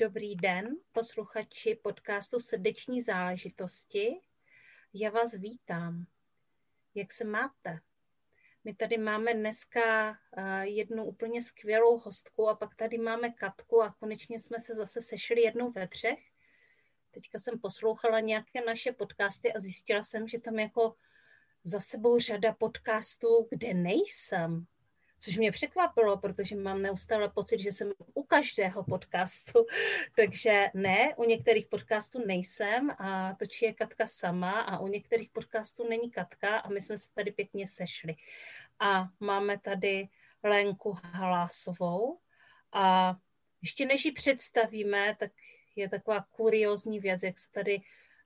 Dobrý den, posluchači podcastu Srdeční záležitosti. Já vás vítám. Jak se máte? My tady máme dneska eh, jednu úplně skvělou hostku a pak tady máme Katku a konečně jsme se zase sešli jednou ve třech. Teďka jsem poslouchala nějaké naše podcasty a zjistila jsem, že tam jako za sebou řada podcastů, kde nejsem což mě překvapilo, protože mám neustále pocit, že jsem u každého podcastu, takže ne, u některých podcastů nejsem a točí je Katka sama a u některých podcastů není Katka a my jsme se tady pěkně sešli. A máme tady Lenku Halásovou a ještě než ji představíme, tak je taková kuriozní věc, jak se tady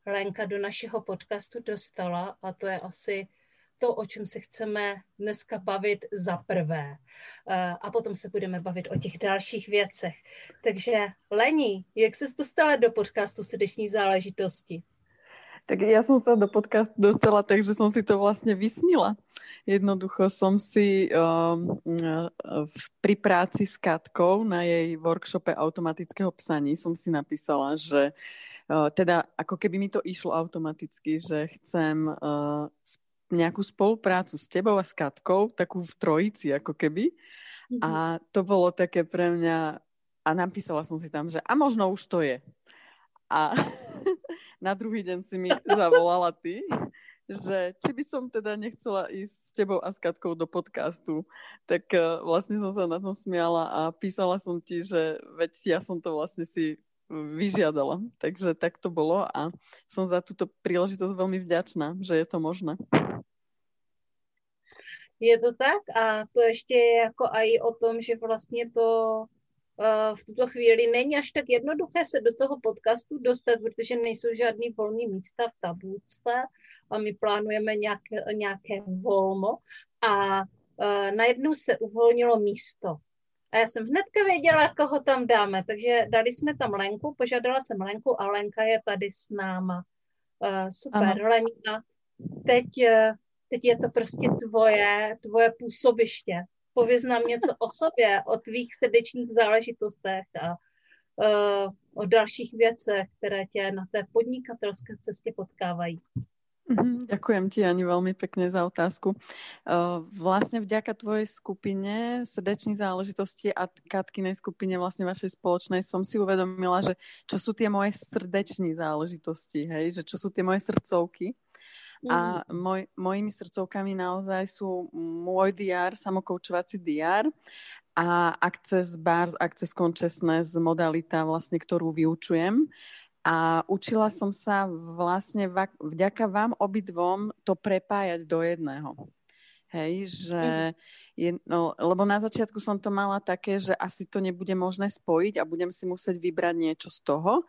Lenka do našeho podcastu dostala a to je asi to, o čem se chceme dneska bavit za prvé. Eh, a potom se budeme bavit o těch dalších věcech. Takže Lení, jak se dostala do podcastu Srdeční záležitosti? Tak ja som sa do podcastu dostala tak, že som si to vlastne vysnila. Jednoducho som si um, pri práci s Katkou na jej workshope automatického psaní som si napísala, že uh, teda ako keby mi to išlo automaticky, že chcem uh, nejakú spoluprácu s tebou a s Katkou, takú v trojici ako keby. Mm-hmm. A to bolo také pre mňa, a napísala som si tam, že a možno už to je. A na druhý deň si mi zavolala ty, že či by som teda nechcela ísť s tebou a s Katkou do podcastu, tak uh, vlastne som sa na tom smiala a písala som ti, že veď ja som to vlastne si vyžiadala. Takže tak to bolo a som za túto príležitosť veľmi vďačná, že je to možné. Je to tak a to ještě je jako i o tom, že vlastně to uh, v tuto chvíli není až tak jednoduché se do toho podcastu dostat, protože nejsou žádný volný místa v tabulce a my plánujeme nějaké, nějaké volno a uh, najednou se uvolnilo místo. A já jsem hnedka věděla, koho tam dáme, takže dali jsme tam Lenku, požádala jsem Lenku a Lenka je tady s náma. Uh, super, ano. Lenka. Teď uh, teď je to prostě tvoje, tvoje působiště. Pověz nám něco o sobě, o tvých srdečních záležitostech a uh, o dalších věcech, které tě na té podnikatelské cestě potkávají. Mm-hmm, ďakujem ti, Ani, veľmi pekne za otázku. Uh, vlastne vďaka tvojej skupine srdečných záležitostí a Katkinej skupine vlastne vašej spoločnej som si uvedomila, že čo sú tie moje srdeční záležitosti, hej, že čo sú tie moje srdcovky. A mm. moj, mojimi srdcovkami naozaj sú môj DR, samokoučovací DR a Access Bars, Access Consciousness modalita, vlastne, ktorú vyučujem. A učila som sa vlastne vďaka vám obidvom to prepájať do jedného. Hej, že mm. je, no, lebo na začiatku som to mala také, že asi to nebude možné spojiť a budem si musieť vybrať niečo z toho.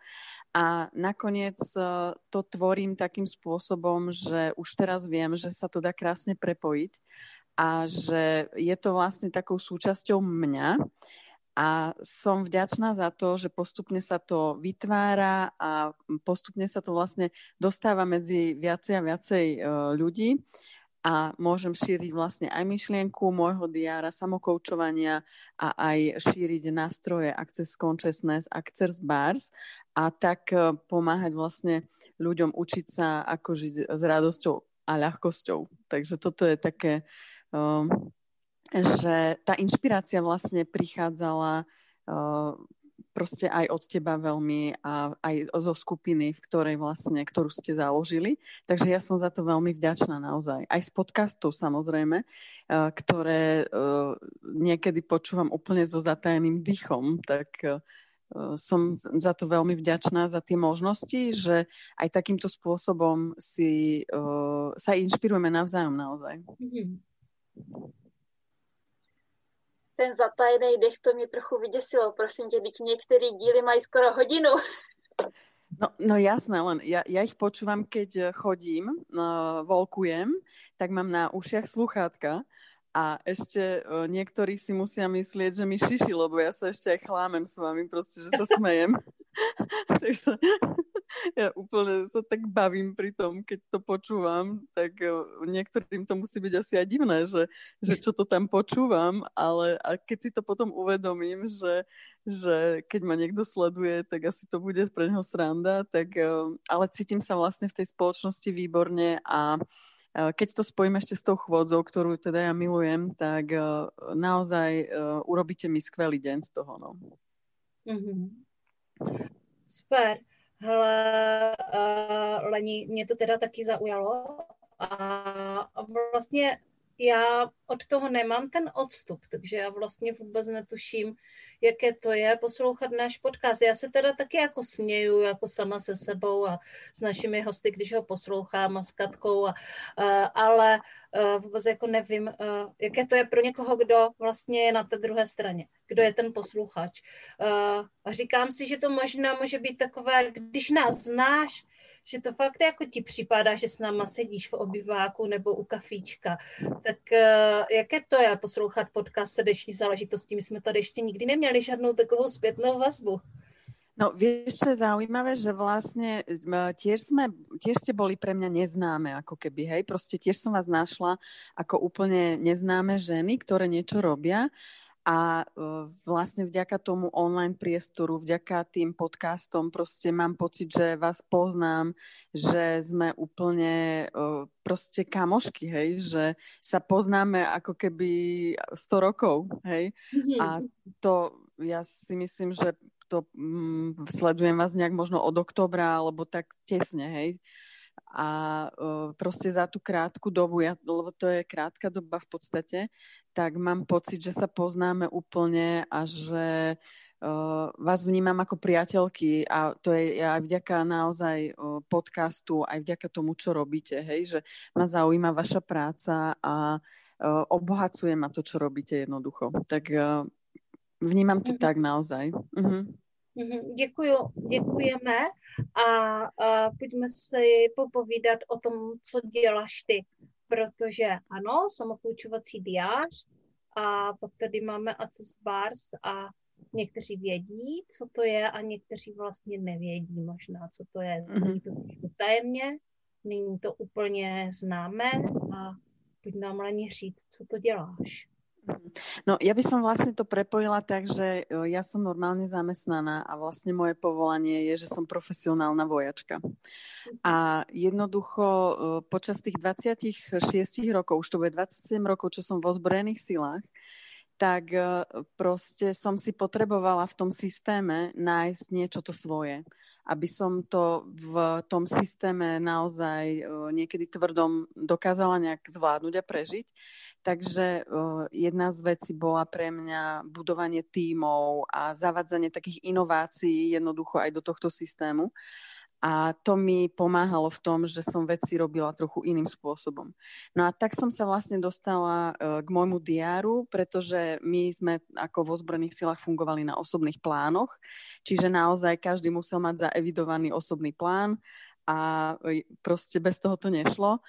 A nakoniec e, to tvorím takým spôsobom, že už teraz viem, že sa to dá krásne prepojiť a že je to vlastne takou súčasťou mňa. A som vďačná za to, že postupne sa to vytvára a postupne sa to vlastne dostáva medzi viacej a viacej e, ľudí a môžem šíriť vlastne aj myšlienku môjho diára samokoučovania a aj šíriť nástroje Access Consciousness, Access Bars a tak e, pomáhať vlastne ľuďom učiť sa, ako žiť s radosťou a ľahkosťou. Takže toto je také, um, že tá inšpirácia vlastne prichádzala uh, proste aj od teba veľmi a aj zo skupiny, v ktorej vlastne, ktorú ste založili. Takže ja som za to veľmi vďačná naozaj. Aj z podcastov samozrejme, eh, ktoré eh, niekedy počúvam úplne so zatajeným dýchom, tak eh, som za to veľmi vďačná za tie možnosti, že aj takýmto spôsobom si, sa inšpirujeme navzájom naozaj. Mm-hmm ten zatajený dech, to mě trochu vyděsilo. Prosím tě, teď některé díly mají skoro hodinu. No, no jasné, len ja, ja ich počúvam, keď chodím, uh, volkujem, tak mám na ušiach sluchátka a ešte uh, niektorí si musia myslieť, že mi šiši, lebo ja sa ešte aj chlámem s vami, proste, že sa smejem. Takže ja úplne sa tak bavím pri tom, keď to počúvam, tak uh, niektorým to musí byť asi aj divné, že, že čo to tam počúvam, ale a keď si to potom uvedomím, že, že keď ma niekto sleduje, tak asi to bude pre neho sranda, tak, uh, ale cítim sa vlastne v tej spoločnosti výborne a keď to spojím ešte s tou chôdzou, ktorú teda ja milujem, tak naozaj urobíte mi skvelý deň z toho. No. Mm-hmm. Super. Hele, uh, Leni, mě to teda taky zaujalo. A vlastně já od toho nemám ten odstup, takže já vlastně vůbec netuším, jaké to je poslouchat náš podcast. Já se teda taky jako směju jako sama se sebou a s našimi hosty, když ho poslouchám a s Katkou, a, a, ale a, vůbec jako nevím, a, jaké to je pro někoho, kdo vlastně je na té druhé straně, kdo je ten posluchač. A, a říkám si, že to možná může být takové, když nás znáš, že to fakt jako ti připadá, že s náma sedíš v obyváku nebo u kafíčka. Tak uh, jaké to je poslouchat podcast srdeční záležitosti? My jsme tady ještě nikdy neměli žádnou takovou zpětnou vazbu. No vieš, čo je zaujímavé, že vlastne tiež, sme, tiež ste boli pre mňa neznáme, ako keby, hej, proste tiež som vás našla ako úplne neznáme ženy, ktoré niečo robia a vlastne vďaka tomu online priestoru, vďaka tým podcastom proste mám pocit, že vás poznám, že sme úplne proste kamošky, hej, že sa poznáme ako keby 100 rokov, hej. Mm-hmm. A to ja si myslím, že to mm, sledujem vás nejak možno od oktobra, alebo tak tesne, hej a proste za tú krátku dobu, ja, lebo to je krátka doba v podstate, tak mám pocit, že sa poznáme úplne a že vás vnímam ako priateľky a to je aj vďaka naozaj podcastu, aj vďaka tomu, čo robíte, hej, že ma zaujíma vaša práca a obhacuje ma to, čo robíte jednoducho. Tak vnímam to mm-hmm. tak naozaj. Uh-huh. Děkuju, děkujeme a, a pojďme si popovídat o tom, co děláš ty. Protože ano, samopoučovací diář a pak tady máme Access Bars a někteří vědí, co to je a někteří vlastně nevědí možná, co to je. Mhm. Zní to tajemně, není to úplně známé a pojď nám Leni říct, co to děláš. No ja by som vlastne to prepojila tak, že ja som normálne zamestnaná a vlastne moje povolanie je, že som profesionálna vojačka. A jednoducho počas tých 26 rokov, už to bude 27 rokov, čo som v ozbrojených silách, tak proste som si potrebovala v tom systéme nájsť niečo to svoje aby som to v tom systéme naozaj niekedy tvrdom dokázala nejak zvládnuť a prežiť. Takže jedna z vecí bola pre mňa budovanie tímov a zavadzanie takých inovácií jednoducho aj do tohto systému. A to mi pomáhalo v tom, že som veci robila trochu iným spôsobom. No a tak som sa vlastne dostala k môjmu diáru, pretože my sme ako v ozbrojených silách fungovali na osobných plánoch, čiže naozaj každý musel mať zaevidovaný osobný plán a e, proste bez toho to nešlo.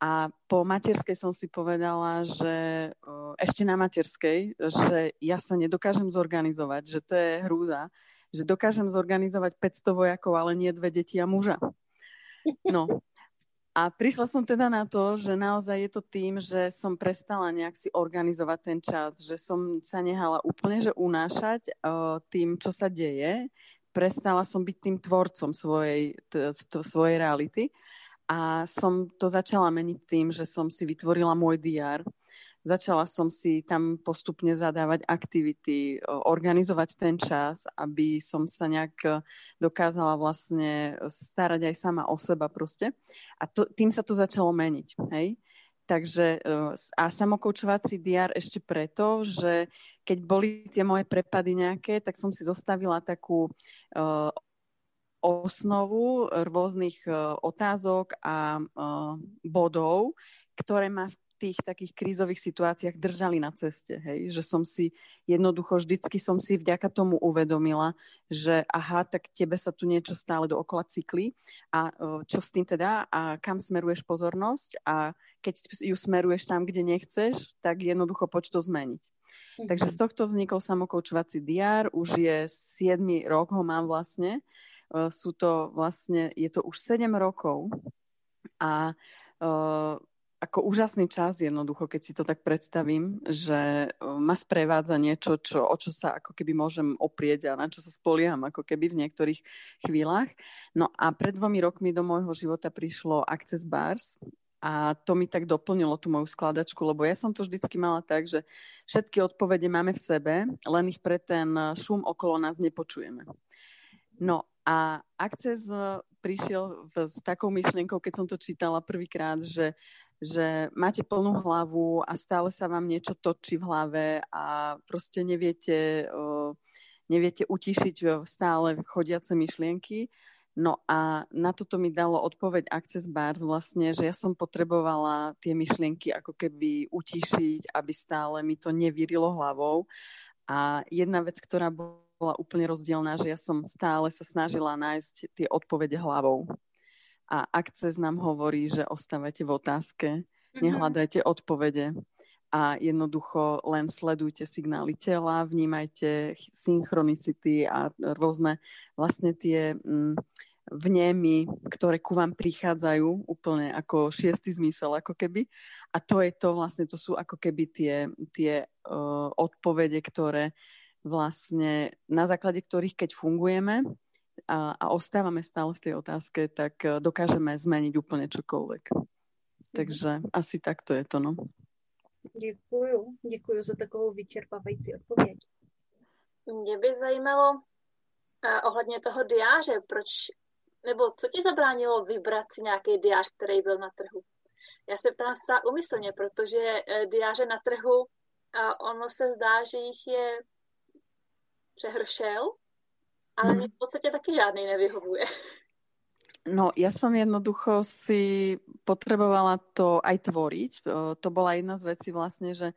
A po materskej som si povedala, že ešte na materskej, že ja sa nedokážem zorganizovať, že to je hrúza, že dokážem zorganizovať 500 vojakov, ale nie dve deti a muža. No. A prišla som teda na to, že naozaj je to tým, že som prestala nejak si organizovať ten čas, že som sa nehala úplne že unášať uh, tým, čo sa deje. Prestala som byť tým tvorcom svojej, t- t- svojej reality a som to začala meniť tým, že som si vytvorila môj diár. Začala som si tam postupne zadávať aktivity, organizovať ten čas, aby som sa nejak e, dokázala vlastne starať aj sama o seba proste. A to, tým sa to začalo meniť. Hej? Takže e, a samokoučovací diár ešte preto, že keď boli tie moje prepady nejaké, tak som si zostavila takú uh, osnovu rôznych uh, otázok a uh, bodov, ktoré ma v tých takých krízových situáciách držali na ceste, hej, že som si jednoducho vždycky som si vďaka tomu uvedomila, že aha, tak tebe sa tu niečo stále dookola cykli. A čo s tým teda? A kam smeruješ pozornosť? A keď ju smeruješ tam, kde nechceš, tak jednoducho poď to zmeniť. Mm-hmm. Takže z tohto vznikol samokoučovací diár, už je 7 rok ho mám vlastne, sú to vlastne, je to už 7 rokov. A uh, ako úžasný čas jednoducho, keď si to tak predstavím, že ma sprevádza niečo, čo, o čo sa ako keby môžem oprieť a na čo sa spolieham ako keby v niektorých chvíľach. No a pred dvomi rokmi do môjho života prišlo Access Bars a to mi tak doplnilo tú moju skladačku, lebo ja som to vždycky mala tak, že všetky odpovede máme v sebe, len ich pre ten šum okolo nás nepočujeme. No a Access prišiel v, s takou myšlienkou, keď som to čítala prvýkrát, že, že máte plnú hlavu a stále sa vám niečo točí v hlave a proste neviete, neviete utišiť stále chodiace myšlienky. No a na toto mi dalo odpoveď Access Bars vlastne, že ja som potrebovala tie myšlienky ako keby utišiť, aby stále mi to nevírilo hlavou. A jedna vec, ktorá bola úplne rozdielná, že ja som stále sa snažila nájsť tie odpovede hlavou. A akces nám hovorí, že ostávajte v otázke, mhm. nehľadajte odpovede a jednoducho len sledujte signály tela, vnímajte synchronicity a rôzne vlastne tie mm, vnemy, ktoré ku vám prichádzajú úplne ako šiestý zmysel ako keby. A to je to vlastne, to sú ako keby tie, tie uh, odpovede, ktoré vlastne na základe ktorých, keď fungujeme a, a ostávame stále v tej otázke, tak e, dokážeme zmeniť úplne čokoľvek. Takže asi takto je to, no. Děkuju, děkuju za takovou vyčerpávající odpověď. Mě by zajímalo uh, ohledně toho diáře, proč, nebo co ti zabránilo vybrat si nějaký diář, který byl na trhu? Já se ptám zcela umyslně, protože uh, diáře na trhu, uh, ono se zdá, že jich je přehršel, ale mm. v podstate taky žádný nevyhovuje. No, ja som jednoducho si potrebovala to aj tvoriť. To bola jedna z vecí vlastne, že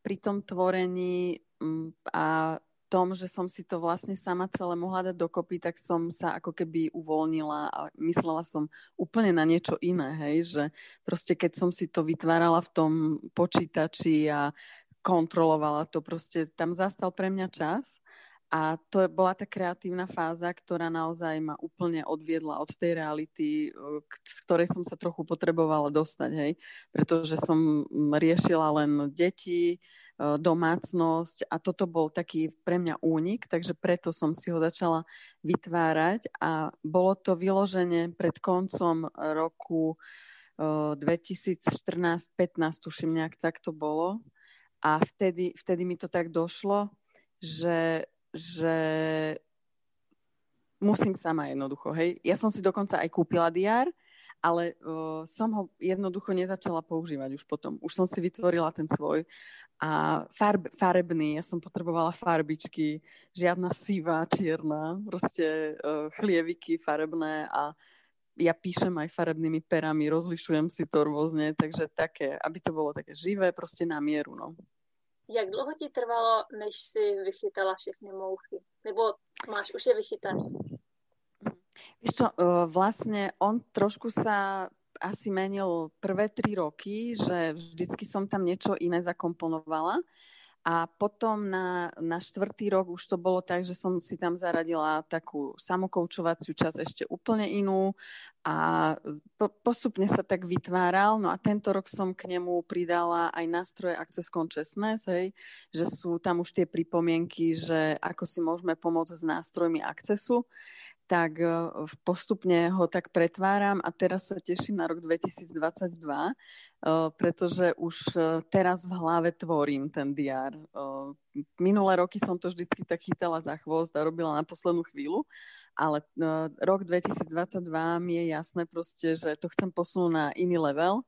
pri tom tvorení a tom, že som si to vlastne sama celé mohla dať dokopy, tak som sa ako keby uvoľnila a myslela som úplne na niečo iné, hej, že proste keď som si to vytvárala v tom počítači a kontrolovala to, proste tam zastal pre mňa čas a to bola tá kreatívna fáza, ktorá naozaj ma úplne odviedla od tej reality, z ktorej som sa trochu potrebovala dostať, hej. Pretože som riešila len deti, domácnosť a toto bol taký pre mňa únik, takže preto som si ho začala vytvárať a bolo to vyloženie pred koncom roku 2014-15, tuším nejak tak to bolo. A vtedy, vtedy mi to tak došlo, že že musím sama jednoducho, hej. Ja som si dokonca aj kúpila diár, ale uh, som ho jednoducho nezačala používať už potom. Už som si vytvorila ten svoj a farb, farebný, ja som potrebovala farbičky, žiadna sivá, čierna, proste uh, chlieviky farebné a ja píšem aj farebnými perami, rozlišujem si to rôzne, takže také, aby to bolo také živé, proste na mieru, no. Jak dlouho ti trvalo, než si vychytala všechny mouchy? Nebo máš už je vychytané? Víš čo, vlastne on trošku sa asi menil prvé tri roky, že vždycky som tam niečo iné zakomponovala. A potom na, na štvrtý rok už to bolo tak, že som si tam zaradila takú samokoučovaciu časť ešte úplne inú a po, postupne sa tak vytváral. No a tento rok som k nemu pridala aj nástroje Access Consciousness, hej, že sú tam už tie pripomienky, že ako si môžeme pomôcť s nástrojmi Accessu tak e, postupne ho tak pretváram a teraz sa teším na rok 2022, e, pretože už e, teraz v hlave tvorím ten diár. Minulé roky som to vždycky tak chytala za chvost a robila na poslednú chvíľu, ale rok 2022 mi je jasné proste, že to chcem posunúť na iný level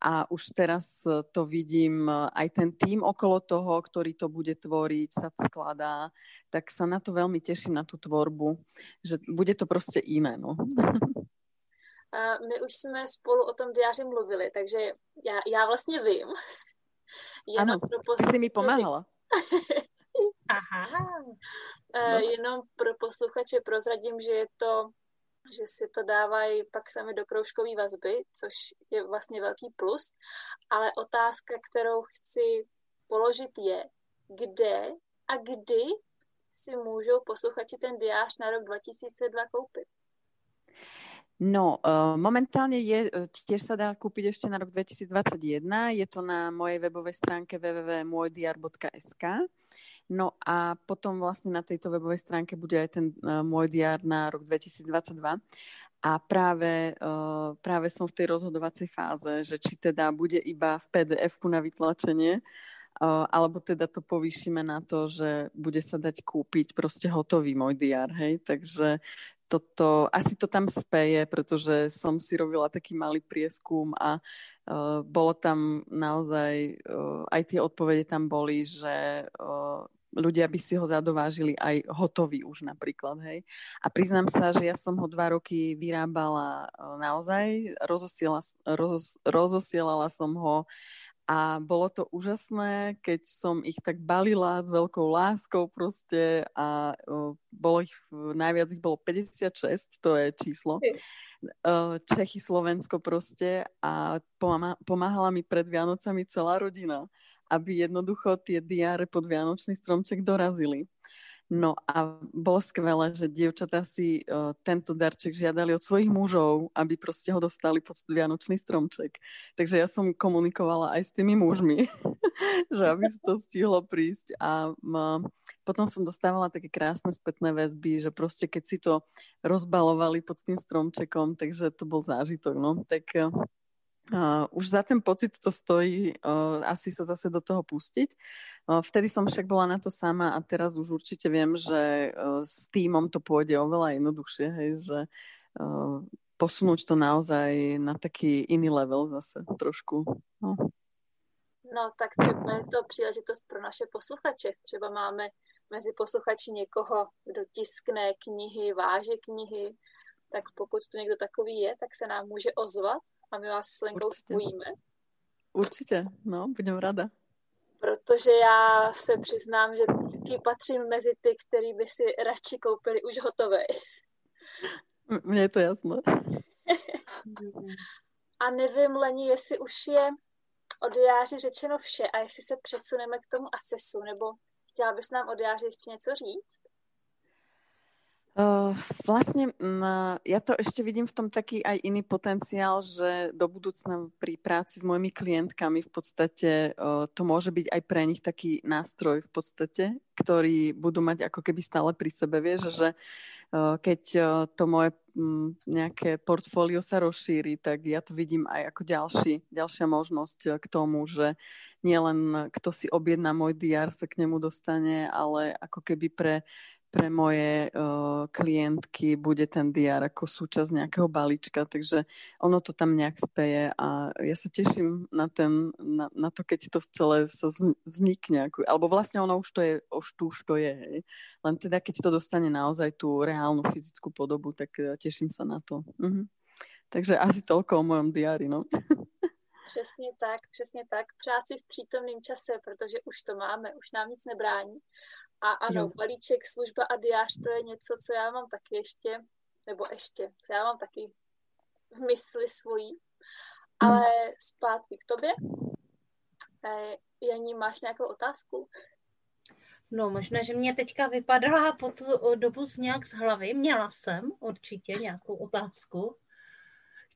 a už teraz e, to vidím, e, aj ten tým okolo toho, ktorý to bude tvoriť, sa skladá, tak sa na to veľmi teším, na tú tvorbu, že bude to proste iné. No. My už jsme spolu o tom diáři mluvili, takže já, já vlastně vím. Jenom ano, pro ty jsi mi pomáhala. Aha. No. Jenom pro posluchače prozradím, že je to že si to dávají pak sami do kroužkové vazby, což je vlastně velký plus. Ale otázka, kterou chci položit je, kde a kdy si můžou posluchači ten diář na rok 2002 koupit? No, uh, momentálne je, uh, tiež sa dá kúpiť ešte na rok 2021. Je to na mojej webovej stránke www.mojdr.sk. No a potom vlastne na tejto webovej stránke bude aj ten uh, môj diár na rok 2022. A práve, uh, práve som v tej rozhodovacej fáze, že či teda bude iba v pdf na vytlačenie, uh, alebo teda to povýšime na to, že bude sa dať kúpiť proste hotový môj diár, hej. Takže toto, asi to tam speje, pretože som si robila taký malý prieskum a bolo tam naozaj, aj tie odpovede tam boli, že ľudia by si ho zadovážili aj hotový už napríklad, hej. A priznám sa, že ja som ho dva roky vyrábala uh, naozaj, rozosiela, roz, rozosielala som ho a bolo to úžasné, keď som ich tak balila s veľkou láskou proste a uh, bolo ich, najviac ich bolo 56, to je číslo. Uh, Čechy, Slovensko proste a pomáhala mi pred Vianocami celá rodina, aby jednoducho tie diáre pod Vianočný stromček dorazili. No a bolo skvelé, že dievčatá si uh, tento darček žiadali od svojich mužov, aby proste ho dostali pod vianočný stromček. Takže ja som komunikovala aj s tými mužmi, že aby si to stihlo prísť. A uh, potom som dostávala také krásne spätné väzby, že proste keď si to rozbalovali pod tým stromčekom, takže to bol zážitok. No. Tak uh, Už za ten pocit to stojí uh, asi sa zase do toho pustiť. Uh, vtedy som však bola na to sama a teraz už určite viem, že uh, s týmom to pôjde oveľa jednoduchšie, hej, že uh, posunúť to naozaj na taký iný level zase trošku. No. No tak třeba je to příležitost pro naše posluchače. Třeba máme mezi posluchači někoho, kdo tiskne knihy, váže knihy, tak pokud tu někdo takový je, tak se nám může ozvat a my vás s Lenkou spojíme. Určitě, no, budem rada. Protože já se přiznám, že taky patřím mezi ty, který by si radši koupili už hotové. Mně je to jasné. a nevím, Leni, jestli už je od diáři řečeno vše a jestli se přesuneme k tomu acesu, nebo chtěla bys nám od diáři ještě něco říct? Uh, vlastne uh, ja to ešte vidím v tom taký aj iný potenciál, že do budúcna pri práci s mojimi klientkami v podstate uh, to môže byť aj pre nich taký nástroj v podstate, ktorý budú mať ako keby stále pri sebe. Vieš, že keď to moje um, nejaké portfólio sa rozšíri, tak ja to vidím aj ako ďalší, ďalšia možnosť k tomu, že nielen kto si objedná môj diár sa k nemu dostane, ale ako keby pre pre moje uh, klientky bude ten diár ako súčasť nejakého balíčka, takže ono to tam nejak speje a ja sa teším na, ten, na, na to, keď to celé sa vznikne. Ako, alebo vlastne ono už to je, už tu už to je, hej. Len teda keď to dostane naozaj tú reálnu fyzickú podobu, tak uh, teším sa na to. Uh-huh. Takže asi toľko o mojom diári, no. Přesně tak, přesně tak. Práci v přítomném čase, protože už to máme, už nám nic nebrání. A ano, jo. balíček, služba a diář, to je něco, co já mám taky ještě, nebo ještě, co já mám taky v mysli svojí. Ale zpátky k tobě. E, Janí, máš nějakou otázku? No, možná, že mě teďka vypadala po tu dobu z nějak z hlavy. Měla jsem určitě nějakou otázku.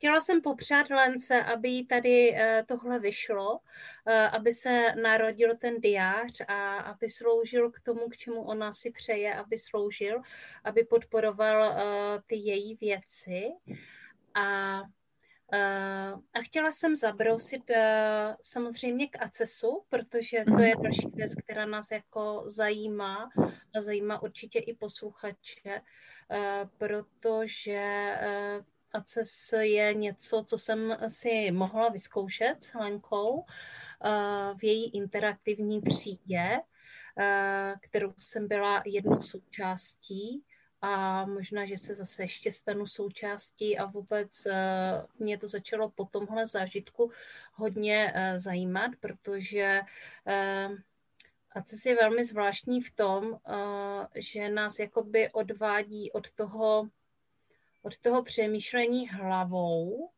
Chtěla jsem popřát Lence, aby jí tady eh, tohle vyšlo, eh, aby se narodil ten diář a aby sloužil k tomu, k čemu ona si přeje, aby sloužil, aby podporoval eh, ty její věci. A a chtěla jsem zabrousit samozřejmě k ACESu, protože to je další věc, která nás jako zajímá a zajímá určitě i posluchače, protože ACES je něco, co jsem si mohla vyzkoušet s Helenkou eh, v její interaktivní třídě, eh, kterou jsem byla jednou součástí. A možná, že se zase ještě stanu součástí a vůbec mě to začalo po tomhle zážitku hodně zajímat, protože ACES je velmi zvláštní v tom, že nás jakoby odvádí od toho, od toho přemýšlení hlavou,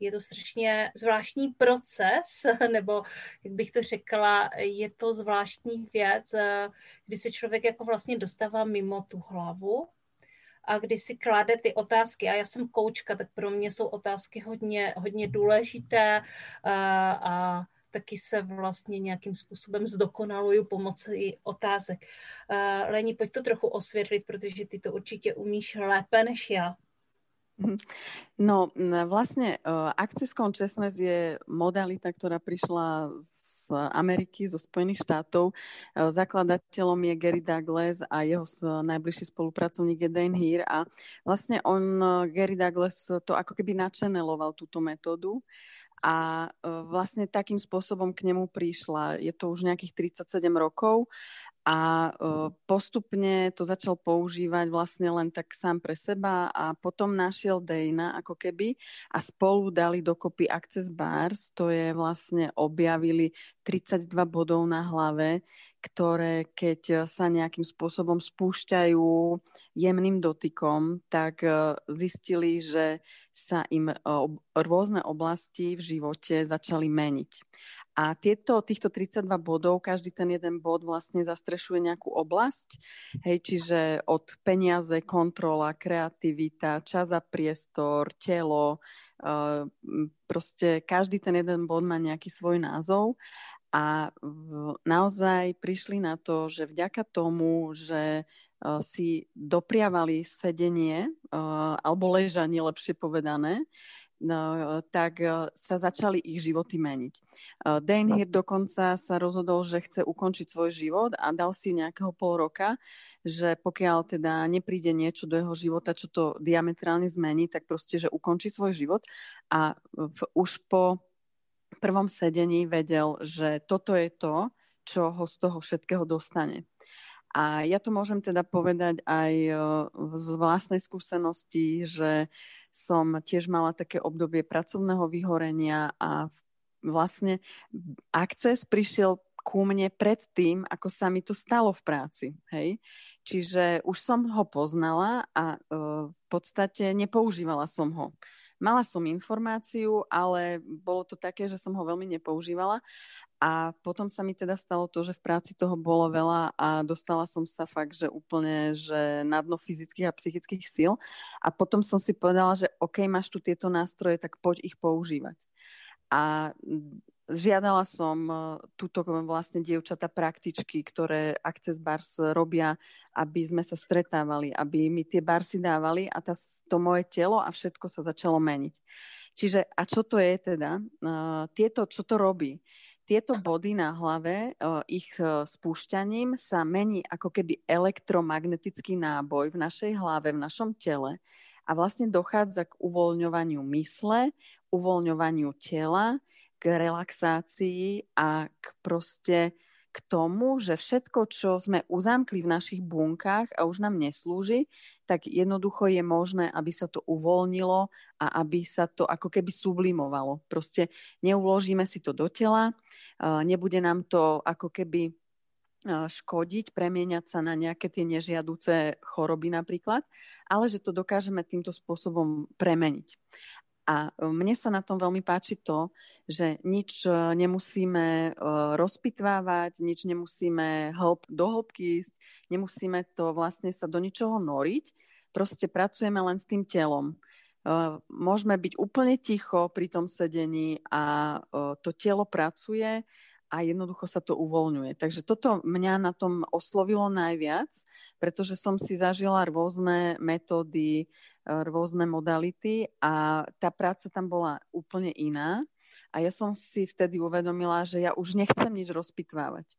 je to strašně zvláštní proces, nebo jak bych to řekla, je to zvláštní věc, kdy se člověk jako vlastně dostává mimo tu hlavu a kdy si klade ty otázky, a já jsem koučka, tak pro mě jsou otázky hodně, hodně důležité a, a taky se vlastně nějakým způsobem zdokonaluju pomocí otázek. Leni, pojď to trochu osvětlit, protože ty to určitě umíš lépe než já. Mhm. No vlastne uh, Access Consciousness je modalita, ktorá prišla z Ameriky, zo Spojených štátov. Uh, zakladateľom je Gary Douglas a jeho najbližší spolupracovník je Dan Heer a vlastne on, Gary Douglas, to ako keby načeneloval túto metódu a vlastne takým spôsobom k nemu prišla. Je to už nejakých 37 rokov a postupne to začal používať vlastne len tak sám pre seba a potom našiel Dana ako keby a spolu dali dokopy Access Bars, to je vlastne objavili 32 bodov na hlave, ktoré keď sa nejakým spôsobom spúšťajú jemným dotykom, tak zistili, že sa im rôzne oblasti v živote začali meniť. A tieto, týchto 32 bodov, každý ten jeden bod vlastne zastrešuje nejakú oblasť, hej, čiže od peniaze, kontrola, kreativita, čas a priestor, telo, proste každý ten jeden bod má nejaký svoj názov a naozaj prišli na to, že vďaka tomu, že uh, si dopriavali sedenie uh, alebo ležanie, lepšie povedané, no, tak e, sa začali ich životy meniť. E, Dan Heer dokonca sa rozhodol, že chce ukončiť svoj život a dal si nejakého pol roka, že pokiaľ teda nepríde niečo do jeho života, čo to diametrálne zmení, tak proste, že ukončí svoj život a v, už po prvom sedení vedel, že toto je to, čo ho z toho všetkého dostane. A ja to môžem teda povedať aj e, z vlastnej skúsenosti, že som tiež mala také obdobie pracovného vyhorenia a vlastne akces prišiel ku mne pred tým, ako sa mi to stalo v práci. Hej? Čiže už som ho poznala a uh, v podstate nepoužívala som ho. Mala som informáciu, ale bolo to také, že som ho veľmi nepoužívala a potom sa mi teda stalo to, že v práci toho bolo veľa a dostala som sa fakt, že úplne, že na dno fyzických a psychických síl. A potom som si povedala, že OK, máš tu tieto nástroje, tak poď ich používať. A žiadala som e, túto vlastne dievčata praktičky, ktoré Access Bars robia, aby sme sa stretávali, aby mi tie barsy dávali a tá, to moje telo a všetko sa začalo meniť. Čiže a čo to je teda? Uh, tieto, čo to robí? tieto body na hlave, ich spúšťaním sa mení ako keby elektromagnetický náboj v našej hlave, v našom tele a vlastne dochádza k uvoľňovaniu mysle, uvoľňovaniu tela, k relaxácii a k proste k tomu, že všetko, čo sme uzamkli v našich bunkách a už nám neslúži, tak jednoducho je možné, aby sa to uvoľnilo a aby sa to ako keby sublimovalo. Proste neuložíme si to do tela, nebude nám to ako keby škodiť, premieňať sa na nejaké tie nežiaduce choroby napríklad, ale že to dokážeme týmto spôsobom premeniť. A e, mne sa na tom veľmi páči to, že nič e, nemusíme e, rozpitvávať, nič nemusíme hĺb, do hĺbky ísť, nemusíme to vlastne sa do ničoho noriť, proste pracujeme len s tým telom. Môžeme byť úplne ticho pri tom sedení a to telo pracuje a jednoducho sa to uvoľňuje. Takže toto mňa na tom oslovilo najviac, pretože som si zažila rôzne metódy, rôzne modality a tá práca tam bola úplne iná. A ja som si vtedy uvedomila, že ja už nechcem nič rozpitvávať.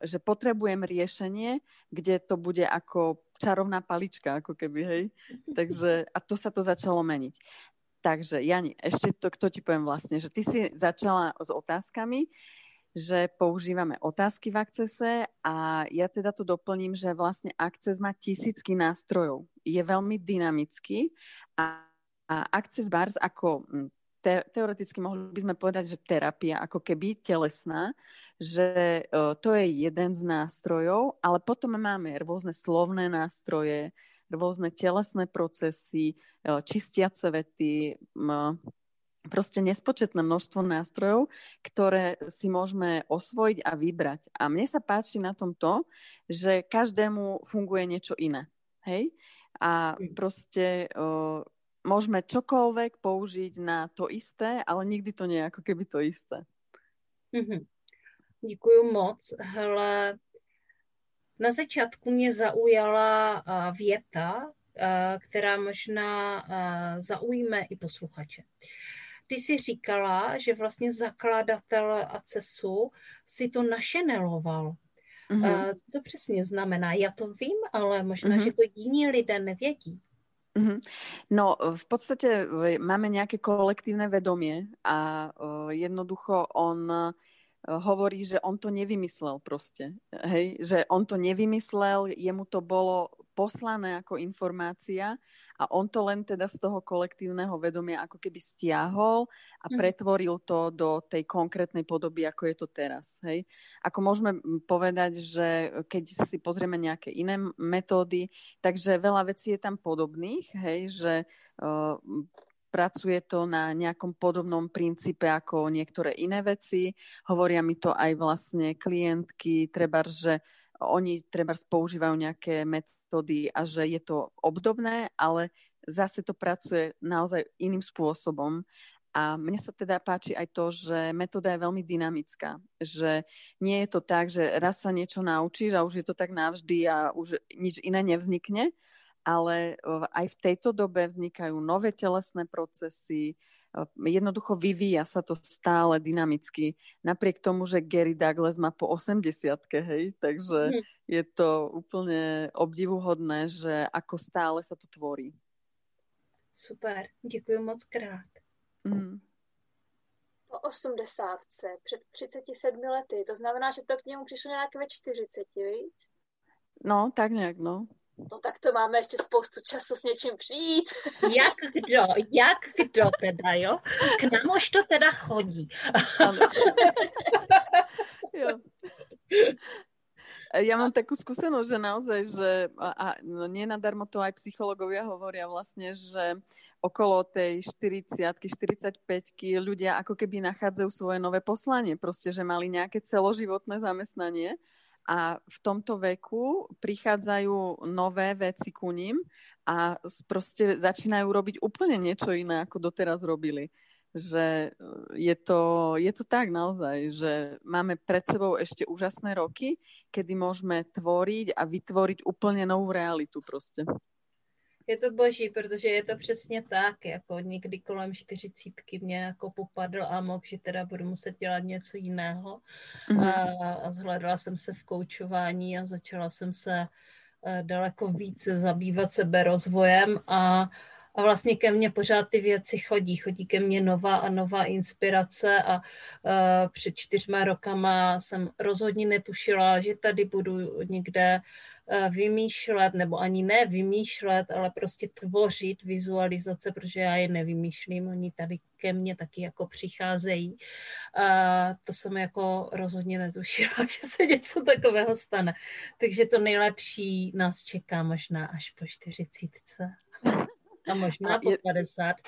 Že potrebujem riešenie, kde to bude ako čarovná palička, ako keby, hej. Takže, a to sa to začalo meniť. Takže, Jani, ešte to, kto ti poviem vlastne, že ty si začala s otázkami, že používame otázky v Accesse a ja teda to doplním, že vlastne Access má tisícky nástrojov. Je veľmi dynamický a, a Access Bars ako hm, te, teoreticky mohli by sme povedať, že terapia ako keby telesná, že uh, to je jeden z nástrojov, ale potom máme rôzne slovné nástroje, rôzne telesné procesy, uh, čistiace vety, proste nespočetné množstvo nástrojov, ktoré si môžeme osvojiť a vybrať. A mne sa páči na tom to, že každému funguje niečo iné. Hej? A hm. proste uh, môžeme čokoľvek použiť na to isté, ale nikdy to nie je ako keby to isté. Mm-hmm. Děkuji moc. Hele, na začátku mě zaujala věta, která možná zaujme i posluchače. Ty si říkala, že vlastně zakladatel ACESu si to našeneloval. Mm-hmm. Co to přesně znamená? Já to vím, ale možná, mm-hmm. že to jiní lidé nevědí. Mm-hmm. No, v podstate máme nejaké kolektívne vedomie a jednoducho on hovorí, že on to nevymyslel proste. Hej? Že on to nevymyslel, jemu to bolo poslané ako informácia a on to len teda z toho kolektívneho vedomia ako keby stiahol a mhm. pretvoril to do tej konkrétnej podoby, ako je to teraz. Hej? Ako môžeme povedať, že keď si pozrieme nejaké iné metódy, takže veľa vecí je tam podobných, hej? že uh, pracuje to na nejakom podobnom princípe ako niektoré iné veci. Hovoria mi to aj vlastne klientky, treba, že oni treba používajú nejaké metódy metódy a že je to obdobné, ale zase to pracuje naozaj iným spôsobom. A mne sa teda páči aj to, že metóda je veľmi dynamická. Že nie je to tak, že raz sa niečo naučíš a už je to tak navždy a už nič iné nevznikne, ale aj v tejto dobe vznikajú nové telesné procesy, jednoducho vyvíja sa to stále dynamicky. Napriek tomu, že Gary Douglas má po 80 hej, takže mm. je to úplne obdivuhodné, že ako stále sa to tvorí. Super, děkuji moc krát. Mm. Po 80 před 37 lety, to znamená, že to k němu přišlo nějak ve 40, víš? No, tak nějak, no. No tak to máme ještě spoustu času s něčím přijít. Jak kdo, jak kdo teda, jo? K nám už to teda chodí. jo. Ja mám takú skúsenosť, že naozaj, že a, a no to aj psychológovia hovoria vlastne, že okolo tej 40 45 ľudia ako keby nachádzajú svoje nové poslanie, proste, že mali nejaké celoživotné zamestnanie a v tomto veku prichádzajú nové veci ku ním a proste začínajú robiť úplne niečo iné, ako doteraz robili. Že e, je to, je to tak naozaj, že máme pred sebou ešte úžasné roky, kedy môžeme tvoriť a vytvoriť úplne novú realitu proste je to boží, protože je to přesně tak, jako někdy kolem čtyřicítky mě jako popadl amok, že teda budu muset dělat něco jiného mm-hmm. a, a zhledala jsem se v koučování a začala jsem se uh, daleko více zabývat sebe rozvojem a, a vlastně ke mně pořád ty věci chodí. Chodí ke mně nová a nová inspirace a uh, před čtyřma rokama jsem rozhodně netušila, že tady budu někde Eh, vymýšlet, nebo ani ne vymýšlet, ale prostě tvořit vizualizace, protože já je nevymýšlím, oni tady ke mně taky jako přicházejí. A to jsem jako rozhodně netušila, že se něco takového stane. Takže to nejlepší nás čeká možná až po čtyřicítce. A možná a po je, 50.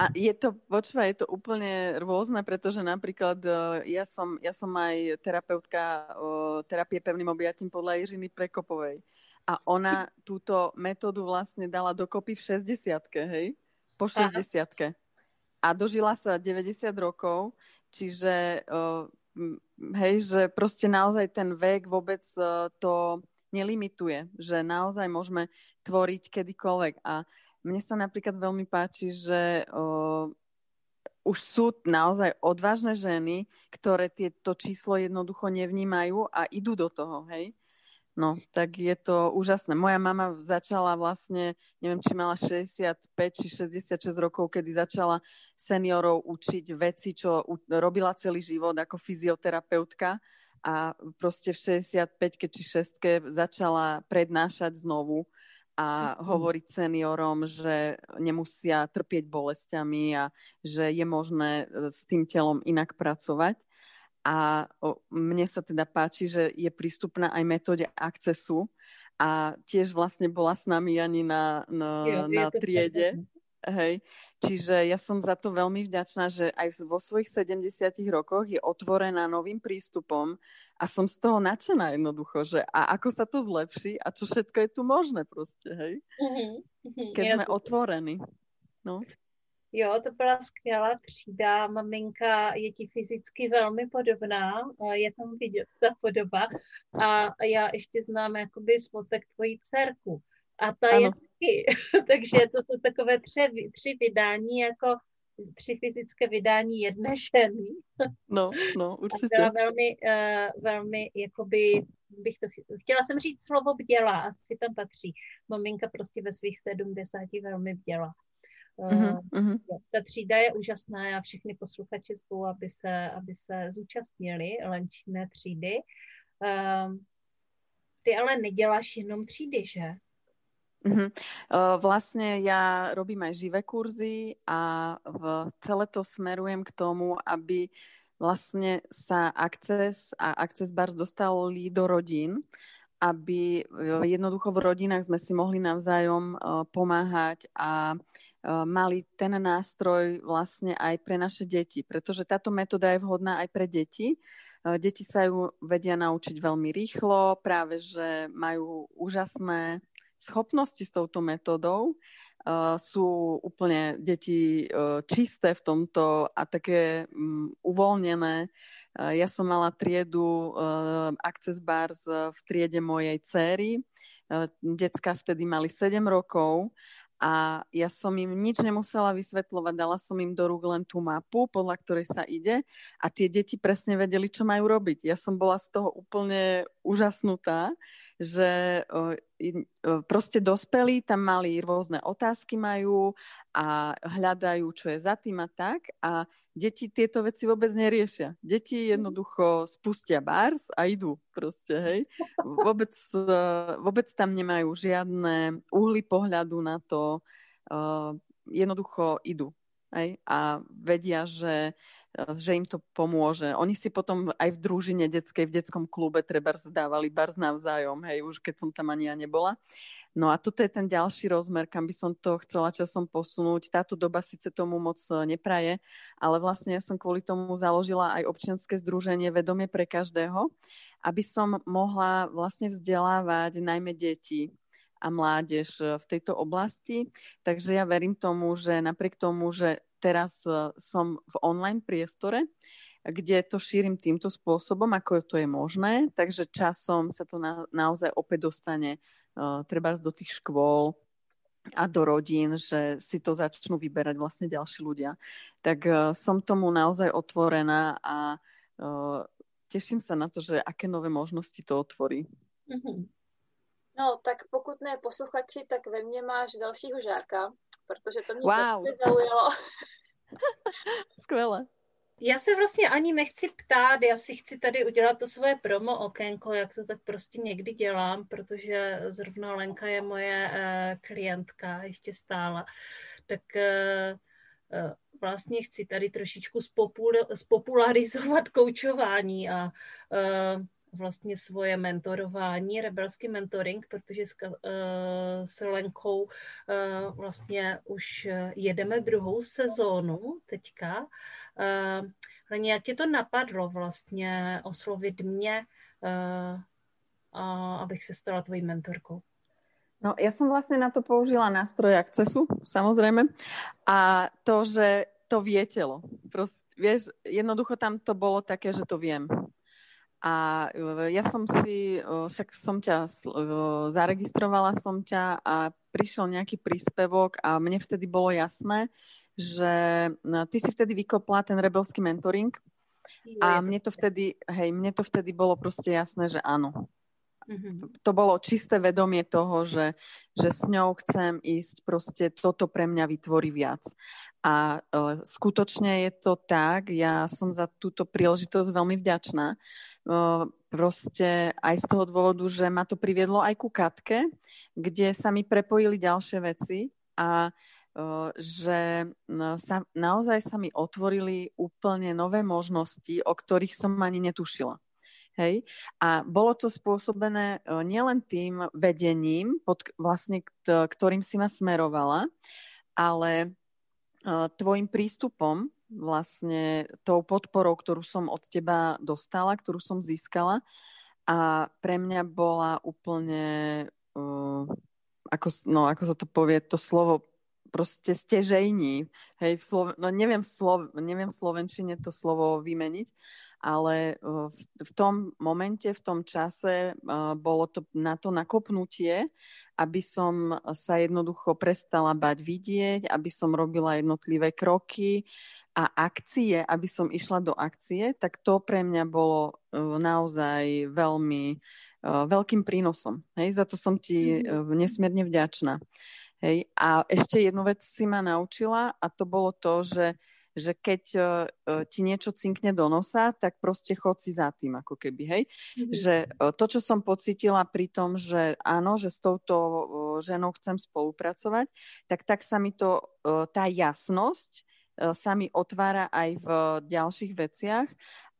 A je to, počúva, je to úplne rôzne, pretože napríklad uh, ja som, ja som aj terapeutka terapie pevným objatím podľa Jiřiny Prekopovej. A ona túto metódu vlastne dala dokopy v 60 hej? Po 60 A dožila sa 90 rokov, čiže uh, hej, že proste naozaj ten vek vôbec uh, to nelimituje, že naozaj môžeme tvoriť kedykoľvek. A mne sa napríklad veľmi páči, že o, už sú naozaj odvážne ženy, ktoré tieto číslo jednoducho nevnímajú a idú do toho, hej? No, tak je to úžasné. Moja mama začala vlastne, neviem, či mala 65 či 66 rokov, kedy začala seniorov učiť veci, čo robila celý život ako fyzioterapeutka a proste v 65 či 6 začala prednášať znovu a hovoriť seniorom, že nemusia trpieť bolestiami a že je možné e, s tým telom inak pracovať a mne sa teda páči, že je prístupná aj metóde akcesu a tiež vlastne bola s nami ani na, na, jo, na triede. Hej. Čiže ja som za to veľmi vďačná, že aj vo svojich 70 rokoch je otvorená novým prístupom a som z toho nadšená jednoducho, že a ako sa to zlepší a čo všetko je tu možné proste, hej. Mm-hmm. Keď ja sme to... otvorení. No. Jo, to byla skvělá třída. Maminka je ti fyzicky velmi podobná, je tam vidět ta podoba. A já ještě znám jakoby smotek tvojí dcerku. A ta ano. je taky. Takže to jsou takové tři, tři vydání, jako tři fyzické vydání jedné ženy. No, no, určitě. A byla velmi, uh, velmi, jakoby, bych to, chtěla jsem říct slovo bděla, asi tam patří. Maminka prostě ve svých sedmdesáti velmi bděla. Uh-huh, Ta třída je úžasná, já všechny posluchače zvu, aby se, aby se zúčastnili lenčné třídy. Uh, ty ale neděláš jenom třídy, že? Uh-huh. Uh, vlastne ja robím aj živé kurzy a v celé to smerujem k tomu, aby vlastne sa Access a Access Bars dostali do rodín, aby jednoducho v rodinách sme si mohli navzájom uh, pomáhať a Eh, mali ten nástroj vlastne aj pre naše deti, pretože táto metóda je vhodná aj pre deti. Deti sa ju vedia naučiť veľmi rýchlo, práve že majú úžasné schopnosti s touto metódou. Uh, sú úplne deti uh, čisté v tomto a také um, uvoľnené. Uh, ja som mala triedu Access Bars v triede mojej céry. Decka vtedy mali 7 rokov a ja som im nič nemusela vysvetľovať, dala som im do rúk len tú mapu, podľa ktorej sa ide a tie deti presne vedeli, čo majú robiť. Ja som bola z toho úplne úžasnutá, že proste dospelí tam mali rôzne otázky majú a hľadajú, čo je za tým a tak a deti tieto veci vôbec neriešia. Deti jednoducho spustia bars a idú proste, hej. Vôbec, vôbec tam nemajú žiadne uhly pohľadu na to, jednoducho idú, hej, a vedia, že že im to pomôže. Oni si potom aj v družine detskej, v detskom klube treba zdávali bars navzájom, hej, už keď som tam ani ja nebola. No a toto je ten ďalší rozmer, kam by som to chcela časom posunúť. Táto doba síce tomu moc e, nepraje, ale vlastne ja som kvôli tomu založila aj občianske združenie Vedomie pre každého, aby som mohla vlastne vzdelávať najmä deti a mládež e, v tejto oblasti. Takže ja verím tomu, že napriek tomu, že teraz e, som v online priestore, kde to šírim týmto spôsobom, ako to je možné, takže časom sa to na, naozaj opäť dostane uh, treba do tých škôl a do rodín, že si to začnú vyberať vlastne ďalší ľudia. Tak uh, som tomu naozaj otvorená a uh, teším sa na to, že aké nové možnosti to otvorí. Mm-hmm. No, tak pokud ne posluchači, tak ve mně máš dalšího žáka, protože to mě wow. zaujalo. Skvěle. Já se vlastně ani nechci ptát, já si chci tady udělat to svoje promo okénko, jak to tak prostě někdy dělám, protože zrovna Lenka je moje uh, klientka ještě stála. Tak uh, uh, vlastně chci tady trošičku spopul, spopularizovat koučování a uh, vlastně svoje mentorování, rebelský mentoring, protože s, uh, s Lenkou uh, vlastně už jedeme druhou sezónu teďka. Uh, jak ti to napadlo vlastně oslovit mě, uh, uh, abych se stala tvojí mentorkou? No, ja som vlastne na to použila nástroj Accessu, samozrejme. A to, že to vie telo. Prost, vieš, jednoducho tam to bolo také, že to viem. A e, ja som si, e, však som ťa, e, zaregistrovala som ťa a prišiel nejaký príspevok a mne vtedy bolo jasné, že ty si vtedy vykopla ten rebelský mentoring a mne to vtedy, hej, mne to vtedy bolo proste jasné, že áno. Mm-hmm. to bolo čisté vedomie toho, že, že s ňou chcem ísť, proste toto pre mňa vytvorí viac. A uh, skutočne je to tak, ja som za túto príležitosť veľmi vďačná. Uh, proste aj z toho dôvodu, že ma to priviedlo aj ku Katke, kde sa mi prepojili ďalšie veci a uh, že no, sa, naozaj sa mi otvorili úplne nové možnosti, o ktorých som ani netušila. Hej? A bolo to spôsobené nielen tým vedením, pod, vlastne, ktorým si ma smerovala, ale tvojim prístupom, vlastne tou podporou, ktorú som od teba dostala, ktorú som získala a pre mňa bola úplne, uh, ako, no, ako sa to povie, to slovo proste stežejní. Hej, v Sloven- no neviem, v Slo- neviem v Slovenčine to slovo vymeniť, ale v, v tom momente, v tom čase bolo to na to nakopnutie, aby som sa jednoducho prestala bať vidieť, aby som robila jednotlivé kroky a akcie, aby som išla do akcie, tak to pre mňa bolo naozaj veľmi veľkým prínosom. Hej, za to som ti mhm. nesmierne vďačná. Hej, a ešte jednu vec si ma naučila a to bolo to, že že keď uh, ti niečo cinkne do nosa, tak proste chod si za tým, ako keby, hej. Mm-hmm. Že uh, to, čo som pocitila pri tom, že áno, že s touto uh, ženou chcem spolupracovať, tak tak sa mi to, uh, tá jasnosť uh, sa mi otvára aj v uh, ďalších veciach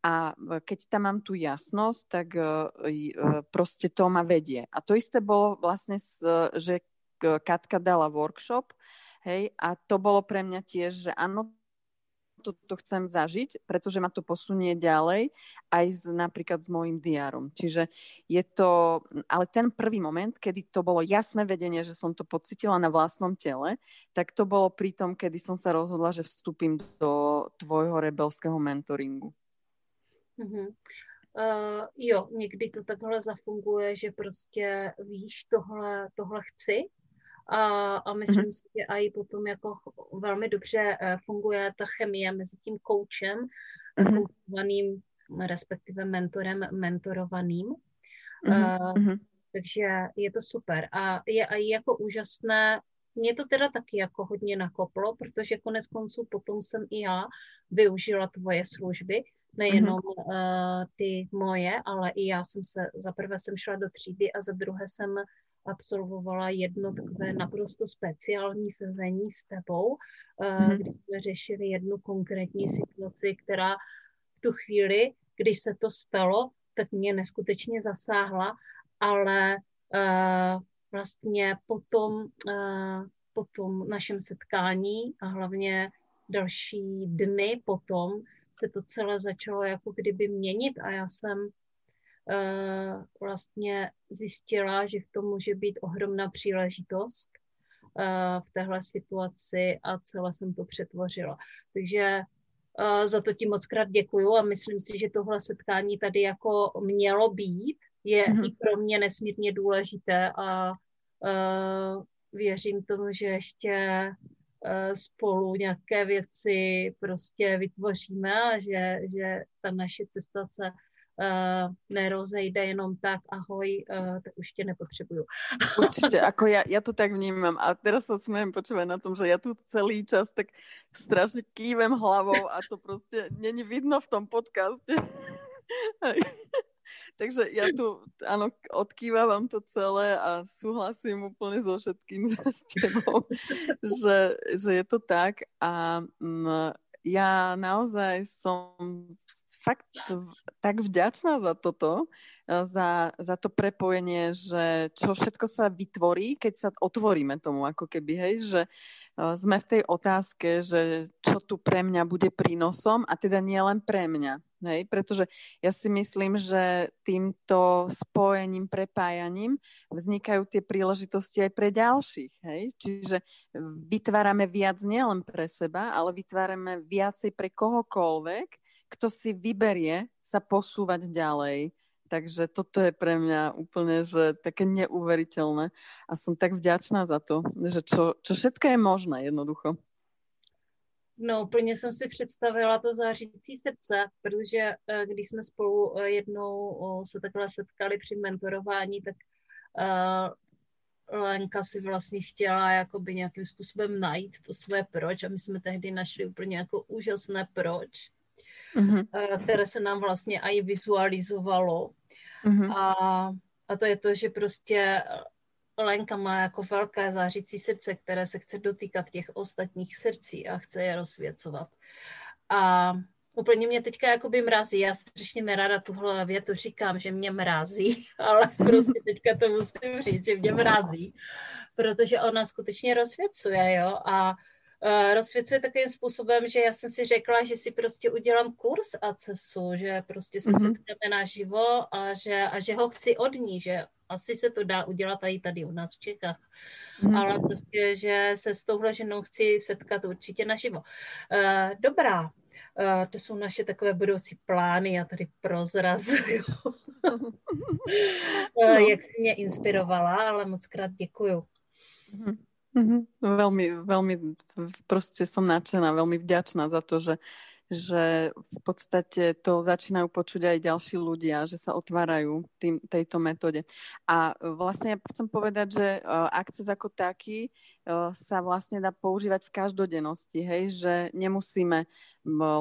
a keď tam mám tú jasnosť, tak proste to ma vedie. A to isté bolo vlastne, že Katka dala workshop, hej, a to bolo pre mňa tiež, že áno, toto chcem zažiť, pretože ma to posunie ďalej aj s, napríklad s môjim diárom. Čiže je to, ale ten prvý moment, kedy to bolo jasné vedenie, že som to pocitila na vlastnom tele, tak to bolo pri tom, kedy som sa rozhodla, že vstúpim do tvojho rebelského mentoringu. Mm-hmm. Uh, jo, někdy to takhle zafunguje, že prostě víš, tohle, tohle chci a, a myslím mm-hmm. si, že i potom jako velmi dobře eh, funguje ta chemie mezi tím koučem, mm-hmm. respektive mentorem, mentorovaným. Mm-hmm. Uh, takže je to super. A je i jako úžasné, mě to teda taky jako hodně nakoplo, protože konec konců potom jsem i já využila tvoje služby, nejenom mm-hmm. uh, ty moje, ale i já jsem se, za prvé jsem šla do třídy a za druhé jsem absolvovala jedno takové naprosto speciální sezení s tebou, mm-hmm. kdy jsme řešili jednu konkrétní situaci, která v tu chvíli, když se to stalo, tak mě neskutečně zasáhla, ale uh, vlastně potom, uh, po tom našem setkání a hlavně další dny potom se to celé začalo jako kdyby měnit a já jsem vlastně zjistila, že v tom může být ohromná příležitost uh, v téhle situaci a celé jsem to přetvořila. Takže uh, za to ti moc krát děkuju a myslím si, že tohle setkání tady jako mělo být, je mm-hmm. i pro mě nesmírně důležité a věřím tomu, že ještě spolu nějaké věci prostě vytvoříme a že, že ta naše cesta se nerozejde jenom tak, ahoj, uh, tak už tě nepotřebuju. Určite, ako ja, ja to tak vnímam a teraz sa smiem počúvať na tom, že ja tu celý čas tak strašne kývem hlavou a to proste není vidno v tom podcaste. Takže ja tu, áno, odkývavam to celé a súhlasím úplne so všetkým s tebou, že, že je to tak a m, ja naozaj som fakt tak vďačná za toto, e, za, za to prepojenie, že čo všetko sa vytvorí, keď sa otvoríme tomu, ako keby, hej, že e, sme v tej otázke, že čo tu pre mňa bude prínosom a teda nie len pre mňa, hej, pretože ja si myslím, že týmto spojením, prepájaním vznikajú tie príležitosti aj pre ďalších, hej, čiže vytvárame viac nielen pre seba, ale vytvárame viacej pre kohokoľvek, kto si vyberie sa posúvať ďalej. Takže toto je pre mňa úplne že také neuveriteľné a som tak vďačná za to, že čo, čo všetko je možné jednoducho. No, úplně jsem si představila to zářící srdce, protože uh, když jsme spolu uh, jednou se takhle setkali při mentorování, tak Lenka si vlastně chtěla jakoby nějakým způsobem najít to své proč a my jsme tehdy našli úplně jako úžasné proč, mm-hmm. které se nám vlastně i vizualizovalo. Mm-hmm. A, a to je to, že prostě Lenka má jako velké zářící srdce, které se chce dotýkat těch ostatních srdcí a chce je rozsvěcovat. A úplně mě teďka jakoby mrazí. Já strašně nerada tuhle větu říkám, že mě mrazí, ale prostě teďka to musím říct, že mě mrazí, protože ona skutečně rozsvěcuje, jo, a rozsvěcuje takovým způsobem, že já jsem si řekla, že si prostě udělám kurz ACESu, že prostě se mm-hmm. setkáme naživo a že, a že ho chci od ní, že asi se to dá udělat i tady u nás v Čechách. Mm. Ale prostě, že se s touhle ženou chci setkat určitě naživo. Uh, dobrá, uh, to jsou naše takové budoucí plány, já tady prozrazuju. uh, no. Jak jsi mě inspirovala, ale moc krát děkuju. Mm-hmm. Veľmi, veľmi proste som nadšená, veľmi vďačná za to, že že v podstate to začínajú počuť aj ďalší ľudia, že sa otvárajú tým, tejto metóde. A vlastne ja chcem povedať, že akces ako taký sa vlastne dá používať v každodennosti, hej, že nemusíme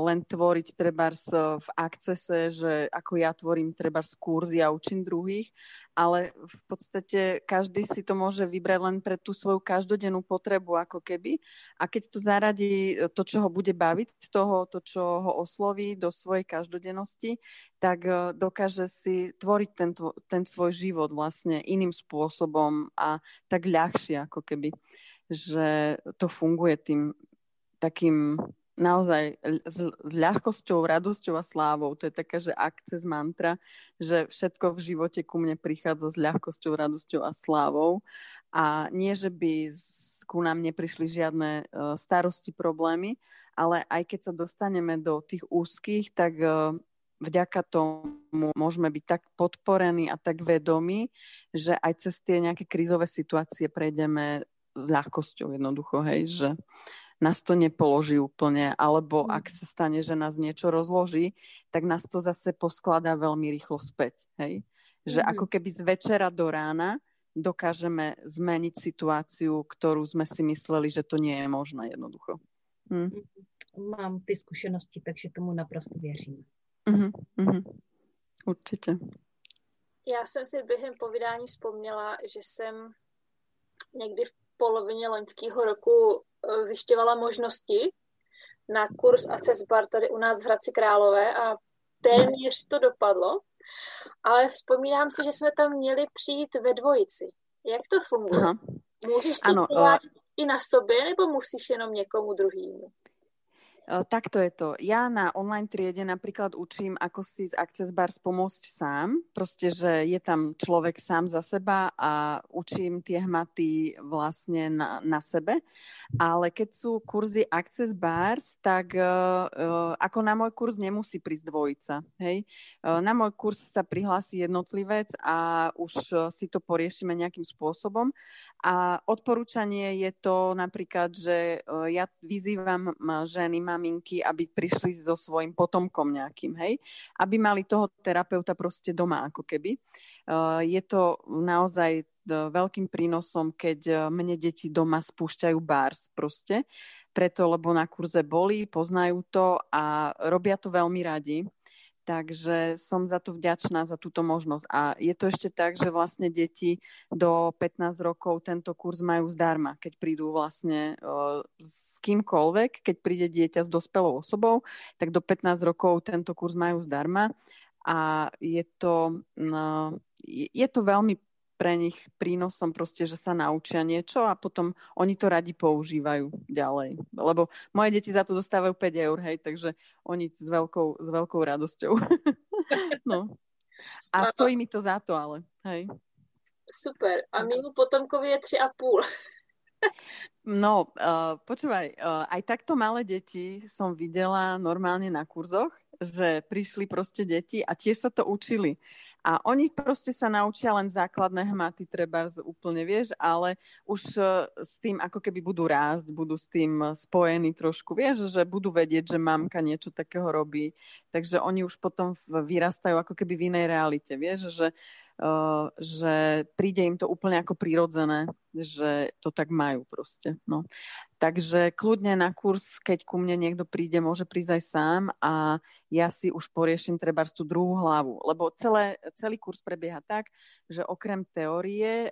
len tvoriť trebárs v akcese, že ako ja tvorím trebárs kurzy a učím druhých, ale v podstate každý si to môže vybrať len pre tú svoju každodennú potrebu ako keby. A keď to zaradí to, čo ho bude baviť z toho, to, čo ho osloví do svojej každodennosti, tak dokáže si tvoriť ten, ten svoj život vlastne iným spôsobom a tak ľahšie ako keby že to funguje tým takým naozaj s ľahkosťou, radosťou a slávou. To je taká, že akces mantra, že všetko v živote ku mne prichádza s ľahkosťou, radosťou a slávou. A nie, že by ku nám neprišli žiadne e, starosti, problémy, ale aj keď sa dostaneme do tých úzkých, tak e, vďaka tomu môžeme byť tak podporení a tak vedomí, že aj cez tie nejaké krízové situácie prejdeme s ľahkosťou jednoducho, hej, že nás to nepoloží úplne, alebo mm. ak sa stane, že nás niečo rozloží, tak nás to zase poskladá veľmi rýchlo späť, hej. Že mm. ako keby z večera do rána dokážeme zmeniť situáciu, ktorú sme si mysleli, že to nie je možné jednoducho. Hm. Mám ty zkušenosti, takže tomu naprosto věřím. Mm-hmm, mm-hmm. Určitě. Já jsem si během povídání vzpomněla, že jsem někdy v polovině loňského roku eh, zjišťovala možnosti na kurz Access Bar tady u nás v Hradci Králové a téměř to dopadlo, ale vzpomínám si, že jsme tam měli přijít ve dvojici. Jak to funguje? Aha. Můžeš to ano, uh... i na sobě, nebo musíš jenom někomu druhému? Takto je to. Ja na online triede napríklad učím, ako si z Access Bars pomôcť sám. Proste, že je tam človek sám za seba a učím tie hmaty vlastne na, na sebe. Ale keď sú kurzy Access Bars, tak uh, ako na môj kurz nemusí prísť dvojica. Hej? Uh, na môj kurz sa prihlási jednotlivec a už si to poriešime nejakým spôsobom. A odporúčanie je to napríklad, že ja vyzývam ženy, mám maminky, aby prišli so svojím potomkom nejakým, hej, aby mali toho terapeuta proste doma ako keby. Uh, je to naozaj veľkým prínosom, keď uh, mne deti doma spúšťajú bars proste, preto, lebo na kurze boli, poznajú to a robia to veľmi radi. Takže som za to vďačná, za túto možnosť. A je to ešte tak, že vlastne deti do 15 rokov tento kurz majú zdarma, keď prídu vlastne s kýmkoľvek, keď príde dieťa s dospelou osobou, tak do 15 rokov tento kurz majú zdarma. A je to, uh, je to veľmi pre nich prínosom proste, že sa naučia niečo a potom oni to radi používajú ďalej. Lebo moje deti za to dostávajú 5 eur, hej, takže oni s veľkou, s veľkou radosťou. no. A stojí mi to za to, ale hej. Super. A mimo potomkovi je 3,5. No, uh, počúvaj, uh, aj takto malé deti som videla normálne na kurzoch, že prišli proste deti a tiež sa to učili. A oni proste sa naučia len základné hmaty, treba úplne, vieš, ale už uh, s tým ako keby budú rásť, budú s tým spojení trošku, vieš, že budú vedieť, že mamka niečo takého robí. Takže oni už potom vyrastajú ako keby v inej realite, vieš, že že príde im to úplne ako prirodzené, že to tak majú proste. No. Takže kľudne na kurz, keď ku mne niekto príde, môže prísť aj sám a ja si už poriešim treba tú druhú hlavu. Lebo celé, celý kurz prebieha tak, že okrem teórie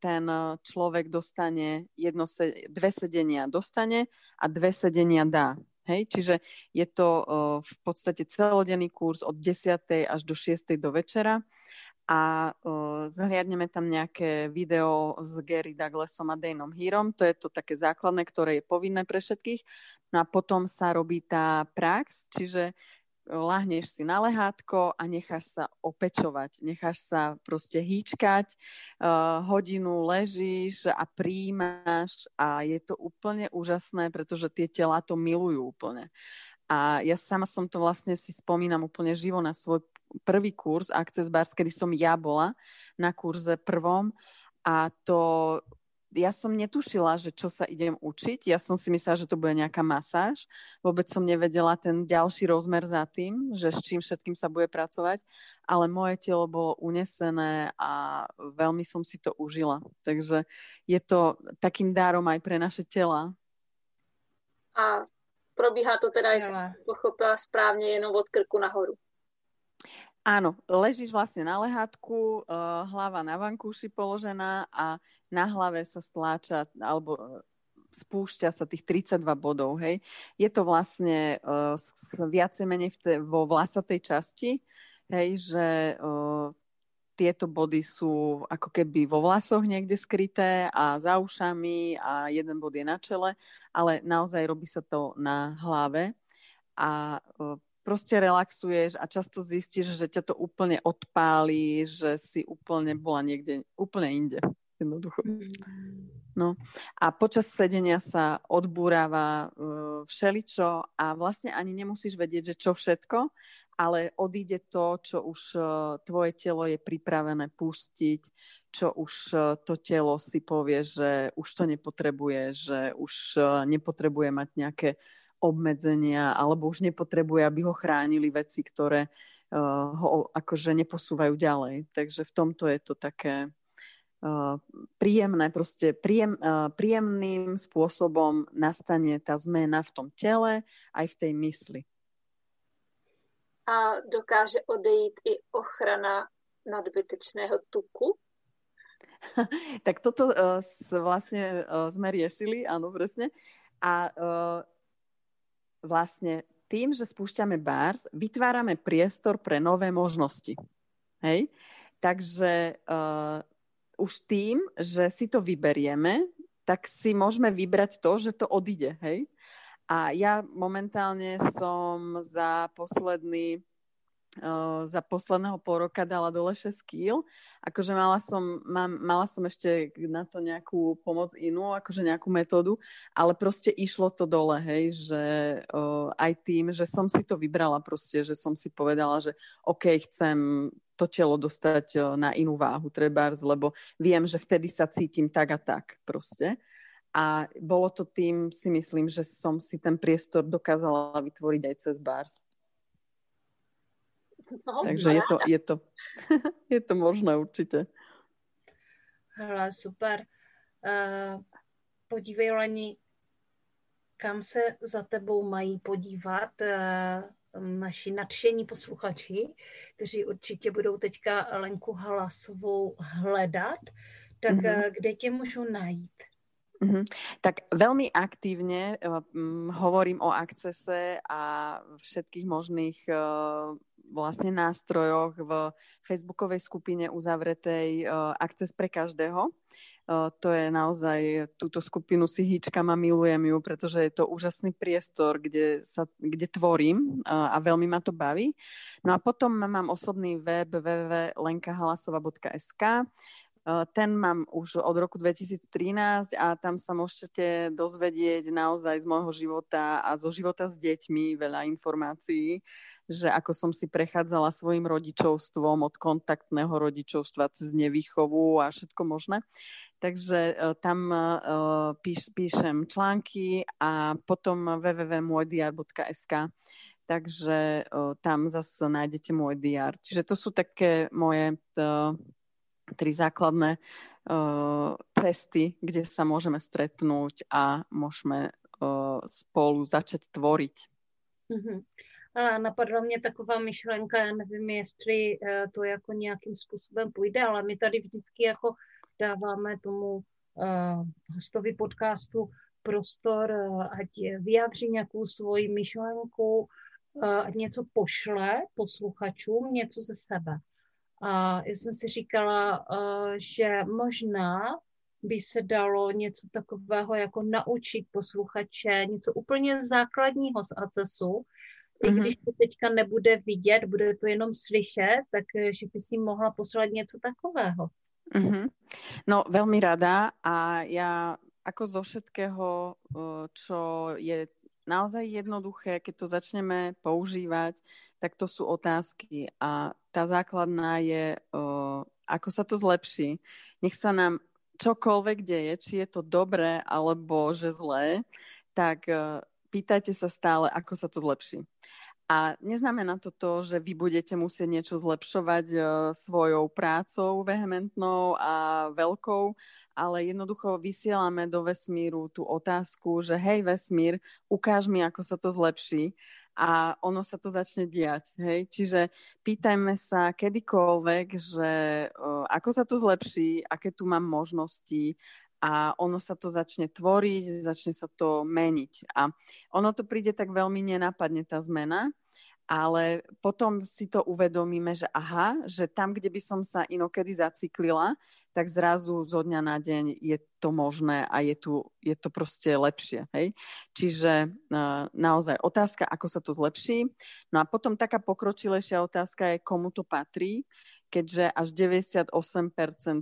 ten človek dostane jedno, dve sedenia dostane a dve sedenia dá. Hej, čiže je to v podstate celodenný kurz od 10. až do 6. do večera a uh, zhliadneme tam nejaké video s Gary Douglasom a Danom Hírom. To je to také základné, ktoré je povinné pre všetkých. No a potom sa robí tá prax, čiže lahneš si na lehátko a necháš sa opečovať, necháš sa proste hýčkať, uh, hodinu ležíš a príjmaš a je to úplne úžasné, pretože tie tela to milujú úplne. A ja sama som to vlastne si spomínam úplne živo na svoj prvý kurz Access Bars, kedy som ja bola na kurze prvom a to ja som netušila, že čo sa idem učiť. Ja som si myslela, že to bude nejaká masáž. Vôbec som nevedela ten ďalší rozmer za tým, že s čím všetkým sa bude pracovať. Ale moje telo bolo unesené a veľmi som si to užila. Takže je to takým dárom aj pre naše tela. A probíhá to teda, ja. pochopila správne, jenom od krku nahoru. Áno, ležíš vlastne na lehátku, uh, hlava na vankúši položená a na hlave sa stláča alebo uh, spúšťa sa tých 32 bodov, hej. Je to vlastne uh, viacej menej v te, vo vlasatej časti, hej, že uh, tieto body sú ako keby vo vlasoch niekde skryté a za ušami a jeden bod je na čele, ale naozaj robí sa to na hlave a uh, proste relaxuješ a často zistíš, že ťa to úplne odpálí, že si úplne bola niekde úplne inde. Jednoducho. No a počas sedenia sa odbúrava uh, všeličo a vlastne ani nemusíš vedieť, že čo všetko, ale odíde to, čo už uh, tvoje telo je pripravené pustiť, čo už uh, to telo si povie, že už to nepotrebuje, že už nepotrebuje mať nejaké obmedzenia alebo už nepotrebuje, aby ho chránili veci, ktoré uh, ho akože neposúvajú ďalej. Takže v tomto je to také uh, príjemné, proste príjem, uh, príjemným spôsobom nastane tá zmena v tom tele aj v tej mysli. A dokáže odejít i ochrana nadbytečného tuku? tak toto uh, vlastne uh, sme riešili, áno, presne. A uh, vlastne tým, že spúšťame bars, vytvárame priestor pre nové možnosti. Hej? Takže uh, už tým, že si to vyberieme, tak si môžeme vybrať to, že to odíde. Hej? A ja momentálne som za posledný za posledného pol roka dala dole 6 kg. Akože mala som, mám, mala som ešte na to nejakú pomoc inú, akože nejakú metódu, ale proste išlo to dole, hej, že uh, aj tým, že som si to vybrala proste, že som si povedala, že OK, chcem to telo dostať na inú váhu, trebárs, lebo viem, že vtedy sa cítim tak a tak proste. A bolo to tým, si myslím, že som si ten priestor dokázala vytvoriť aj cez bars. No, Takže je to, je, to, je to možné určitě. Hele, super. Uh, podívej, Leni, kam se za tebou mají podívat uh, naši nadšení posluchači, kteří určitě budou teďka Lenku Halasovou hledat, tak mm-hmm. kde tě můžu najít? Mm-hmm. Tak veľmi aktívne um, hovorím o akcese a všetkých možných uh, vlastne nástrojoch v facebookovej skupine uzavretej uh, Access pre každého. Uh, to je naozaj, túto skupinu si hýčkam a milujem ju, pretože je to úžasný priestor, kde, sa, kde tvorím uh, a veľmi ma to baví. No a potom mám osobný web www.lenkahalasova.sk ten mám už od roku 2013 a tam sa môžete dozvedieť naozaj z môjho života a zo života s deťmi veľa informácií, že ako som si prechádzala svojim rodičovstvom od kontaktného rodičovstva cez nevýchovu a všetko možné. Takže uh, tam uh, píš, píšem články a potom www.mojdr.sk takže tam zase nájdete môj DR. Čiže to sú také moje tri základné uh, cesty, kde sa môžeme stretnúť a môžeme uh, spolu začať tvoriť. Mm-hmm. A napadla mě taková myšlenka, já nevím, jestli uh, to jako nějakým způsobem půjde, ale my tady vždycky jako dáváme tomu uh, hostovi podcastu prostor, uh, ať vyjádří nějakou svoji myšlenku, ať něco pošle posluchačům, něco ze sebe. A já jsem si říkala, uh, že možná by se dalo něco takového jako naučit posluchače, něco úplně základního z ACESu, i mhm. když to teďka nebude vidět, bude to jenom slyšet, tak eh, by si mohla poslat něco takového. Mm-hmm. No, veľmi rada a ja ako zo všetkého, eh, čo je naozaj jednoduché, keď to začneme používať, tak to sú otázky a tá základná je, uh, ako sa to zlepší. Nech sa nám čokoľvek deje, či je to dobré alebo že zlé, tak uh, pýtajte sa stále, ako sa to zlepší. A neznamená to to, že vy budete musieť niečo zlepšovať uh, svojou prácou vehementnou a veľkou, ale jednoducho vysielame do vesmíru tú otázku, že hej vesmír, ukáž mi, ako sa to zlepší a ono sa to začne diať. Hej? Čiže pýtajme sa kedykoľvek, že ako sa to zlepší, aké tu mám možnosti a ono sa to začne tvoriť, začne sa to meniť. A ono to príde tak veľmi nenápadne, tá zmena, ale potom si to uvedomíme, že aha, že tam, kde by som sa inokedy zaciklila, tak zrazu zo dňa na deň je to možné a je, tu, je to proste lepšie. Hej? Čiže uh, naozaj otázka, ako sa to zlepší. No a potom taká pokročilejšia otázka je, komu to patrí keďže až 98%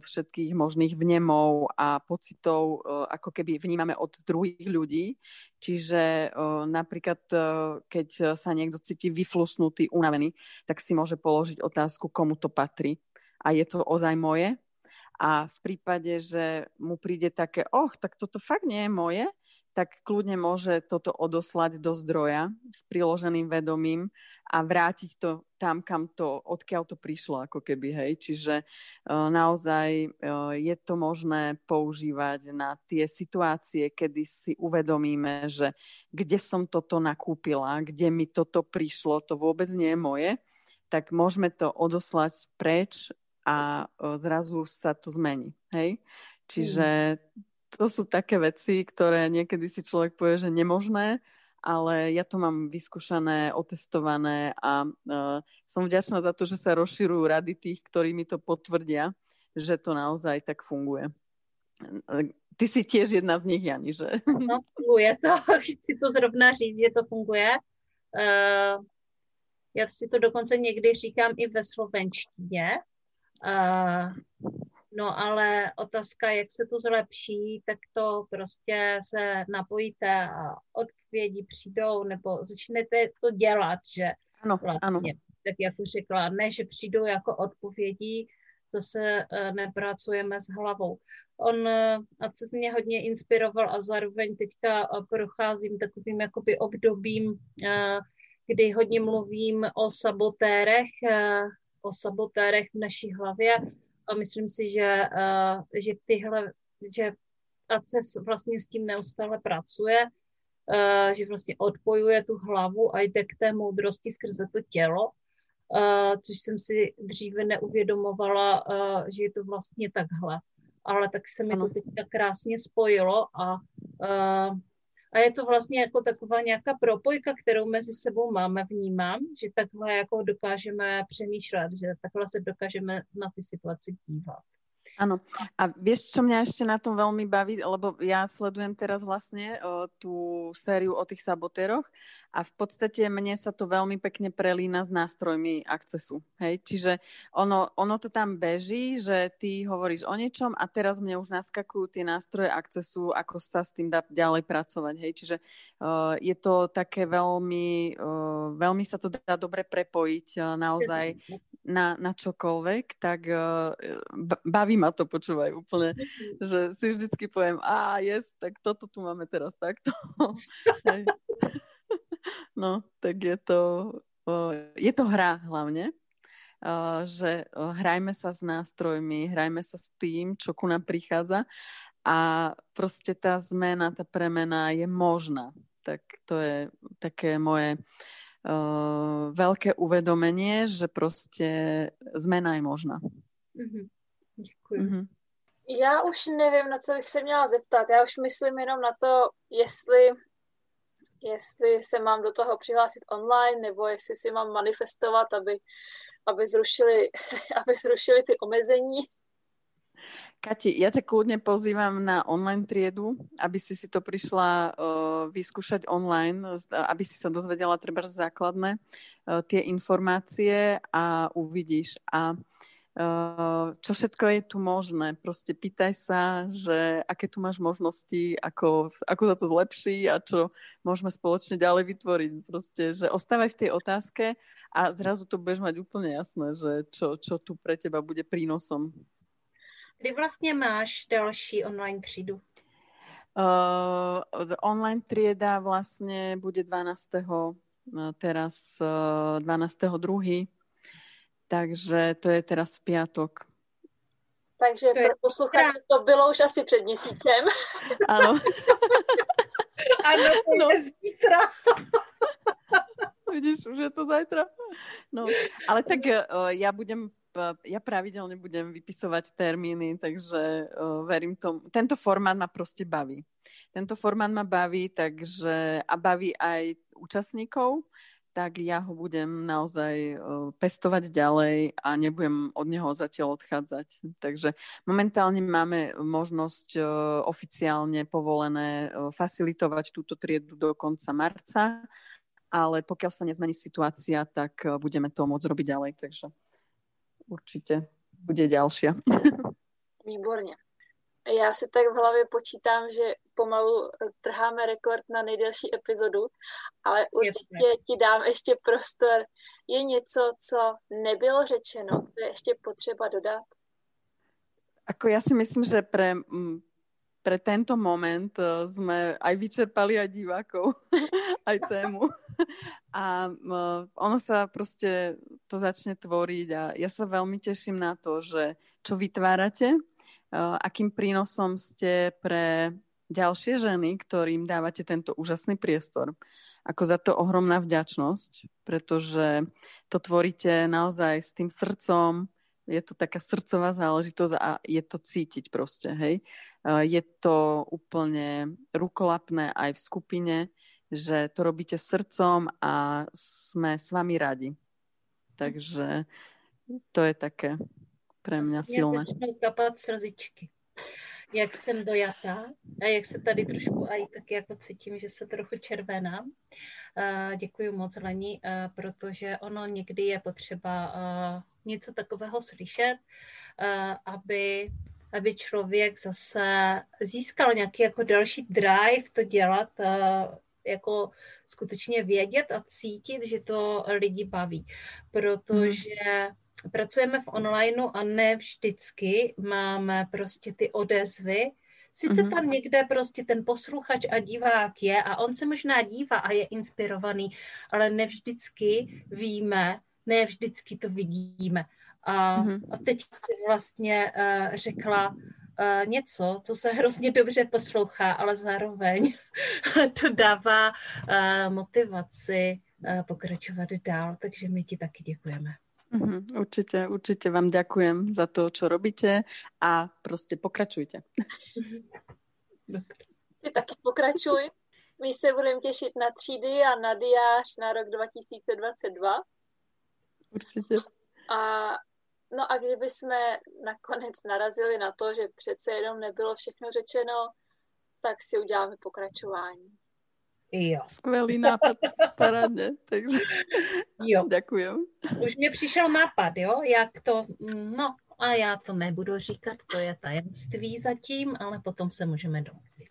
všetkých možných vnemov a pocitov e, ako keby vnímame od druhých ľudí. Čiže e, napríklad, e, keď sa niekto cíti vyflusnutý, unavený, tak si môže položiť otázku, komu to patrí. A je to ozaj moje? A v prípade, že mu príde také, oh, tak toto fakt nie je moje, tak kľudne môže toto odoslať do zdroja s priloženým vedomím a vrátiť to tam, kam to, odkiaľ to prišlo, ako keby, hej. Čiže uh, naozaj uh, je to možné používať na tie situácie, kedy si uvedomíme, že kde som toto nakúpila, kde mi toto prišlo, to vôbec nie je moje, tak môžeme to odoslať preč a uh, zrazu sa to zmení, hej. Čiže mm to sú také veci, ktoré niekedy si človek povie, že nemožné, ale ja to mám vyskúšané, otestované a uh, som vďačná za to, že sa rozširujú rady tých, ktorí mi to potvrdia, že to naozaj tak funguje. Ty si tiež jedna z nich, Jani, že? No, funguje to. Chci to zrovna říct, že to funguje. Uh, já si to dokonce někdy říkám i ve slovenštině. Uh, No ale otázka, jak se to zlepší, tak to prostě se napojíte a odpovědi přijdou, nebo začnete to dělat, že ano, vlastně, ano. tak jako řekla, ne, že přijdou jako odpovědi, zase uh, nepracujeme s hlavou. On uh, a co mě hodně inspiroval a zároveň teďka uh, procházím takovým jakoby obdobím, kdy hodně mluvím o sabotérech, o sabotérech v naší hlavě, a myslím si, že, uh, že tyhle, že ACES vlastně s tím neustále pracuje, uh, že vlastně odpojuje tu hlavu a jde k té moudrosti skrze to tělo, uh, což jsem si dříve neuvědomovala, že je to vlastně takhle. Ale tak se mi ano. to teďka krásně spojilo a a je to vlastně jako taková nějaká propojka, kterou mezi sebou máme, vnímám, že takhle jako dokážeme přemýšlet, že takhle se dokážeme na ty situaci dívat. Áno. A vieš, čo mňa ešte na tom veľmi baví, lebo ja sledujem teraz vlastne o, tú sériu o tých sabotéroch a v podstate mne sa to veľmi pekne prelína s nástrojmi akcesu. Hej? Čiže ono, ono to tam beží, že ty hovoríš o niečom a teraz mne už naskakujú tie nástroje akcesu, ako sa s tým dá ďalej pracovať. Hej? Čiže uh, je to také veľmi, uh, veľmi sa to dá dobre prepojiť uh, naozaj na, na čokoľvek, tak uh, baví ma to počúvaj úplne, že si vždycky poviem, a yes, tak toto tu máme teraz takto. No, tak je to, je to hra hlavne, že hrajme sa s nástrojmi, hrajme sa s tým, čo ku nám prichádza a proste tá zmena, tá premena je možná. Tak to je také moje uh, veľké uvedomenie, že proste zmena je možná. Mm-hmm. Děkuji. Mm-hmm. Já už nevím, na co bych se měla zeptat. Já už myslím jenom na to, jestli jestli se mám do toho přihlásit online, nebo jestli si mám manifestovat, aby, aby, zrušili, aby zrušili ty omezení. Kati, ja ťa kľudne pozývam na online triedu, aby si si to prišla uh, vyskúšať online, aby si sa dozvedela treba základné uh, tie informácie a uvidíš. A uh, čo všetko je tu možné. Proste pýtaj sa, že aké tu máš možnosti, ako, ako sa to zlepší a čo môžeme spoločne ďalej vytvoriť. Proste, že ostávaj v tej otázke a zrazu to budeš mať úplne jasné, že čo, čo tu pre teba bude prínosom. Kdy vlastne máš další online třídu? Uh, online trieda vlastne bude 12. teraz uh, 12. Takže to je teraz v piatok. Takže to pro posluchače to bylo už asi před měsícem. Ano. ano, to no. je zítra. Vidíš, už je to zajtra. No, ale tak uh, ja budem ja pravidelne budem vypisovať termíny, takže uh, verím tomu. Tento formát ma proste baví. Tento formát ma baví, takže a baví aj účastníkov, tak ja ho budem naozaj pestovať ďalej a nebudem od neho zatiaľ odchádzať. Takže momentálne máme možnosť oficiálne povolené facilitovať túto triedu do konca marca, ale pokiaľ sa nezmení situácia, tak budeme to môcť robiť ďalej. Takže určite bude ďalšia. Výborne. Já si tak v hlavě počítám, že pomalu eh, trháme rekord na nejdelší epizodu, ale určitě ti dám ještě prostor. Je něco, co nebylo řečeno, co je ještě potřeba dodat? Ako ja si myslím, že pre, pre tento moment eh, sme aj vyčerpali aj divákov, aj tému. A ono sa proste to začne tvoriť a ja sa veľmi teším na to, že čo vytvárate, akým prínosom ste pre ďalšie ženy, ktorým dávate tento úžasný priestor. Ako za to ohromná vďačnosť, pretože to tvoríte naozaj s tým srdcom, je to taká srdcová záležitosť a je to cítiť proste, hej. Je to úplne rukolapné aj v skupine, že to robíte srdcom a sme s vami radi. Takže to je také pre mňa silné. kapat slzičky. Jak jsem dojatá a jak se tady trošku aj tak jako cítím, že se trochu červená. Uh, děkuji moc, Leni, uh, protože ono někdy je potřeba uh, něco takového slyšet, aby, aby člověk zase získal nějaký jako další drive to dělat, jako skutečně vědět a cítit, že to lidi baví. Protože hmm pracujeme v onlineu a ne vždycky máme prostě ty odezvy. Sice mm-hmm. tam někde prostě ten posluchač a divák je a on se možná dívá a je inspirovaný, ale ne vždycky víme, ne vždycky to vidíme. A, mm-hmm. a teď si vlastně uh, řekla uh, něco, co se hrozně dobře poslouchá, ale zároveň to dává uh, motivaci uh, pokračovat dál, takže my ti taky děkujeme. Mm-hmm, určite, určite vám ďakujem za to, čo robíte a proste pokračujte. Ty taky pokračuj. My se budeme těšit na třídy a na diář na rok 2022. Určitě. A, no a kdyby jsme nakonec narazili na to, že přece jenom nebylo všechno řečeno, tak si uděláme pokračování. Jo. Skvělý nápad, parádně, takže jo. děkujem. Už mi přišel nápad, jo, jak to, no a já to nebudu říkat, to je tajemství zatím, ale potom se můžeme domluvit.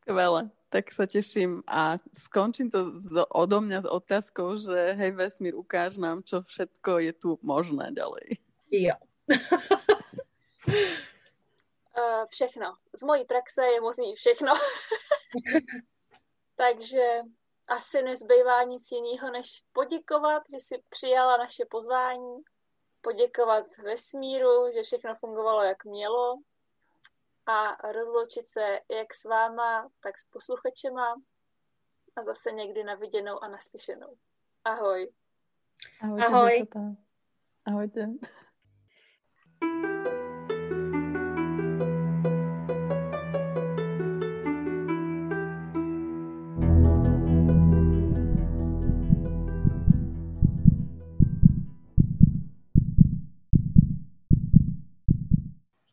Skvěle, tak sa teším a skončím to z, odo mňa s otázkou, že hej vesmír, ukáž nám, čo všetko je tu možné ďalej. Jo. uh, všechno. Z mojí praxe je možný všechno. Takže asi nezbývá nic jiného, než poděkovat, že si přijala naše pozvání, poděkovat vesmíru, že všechno fungovalo, jak mělo a rozloučit se jak s váma, tak s posluchačema a zase někdy na viděnou a naslyšenou. Ahoj. Ahojte. Ahoj. Ahojte.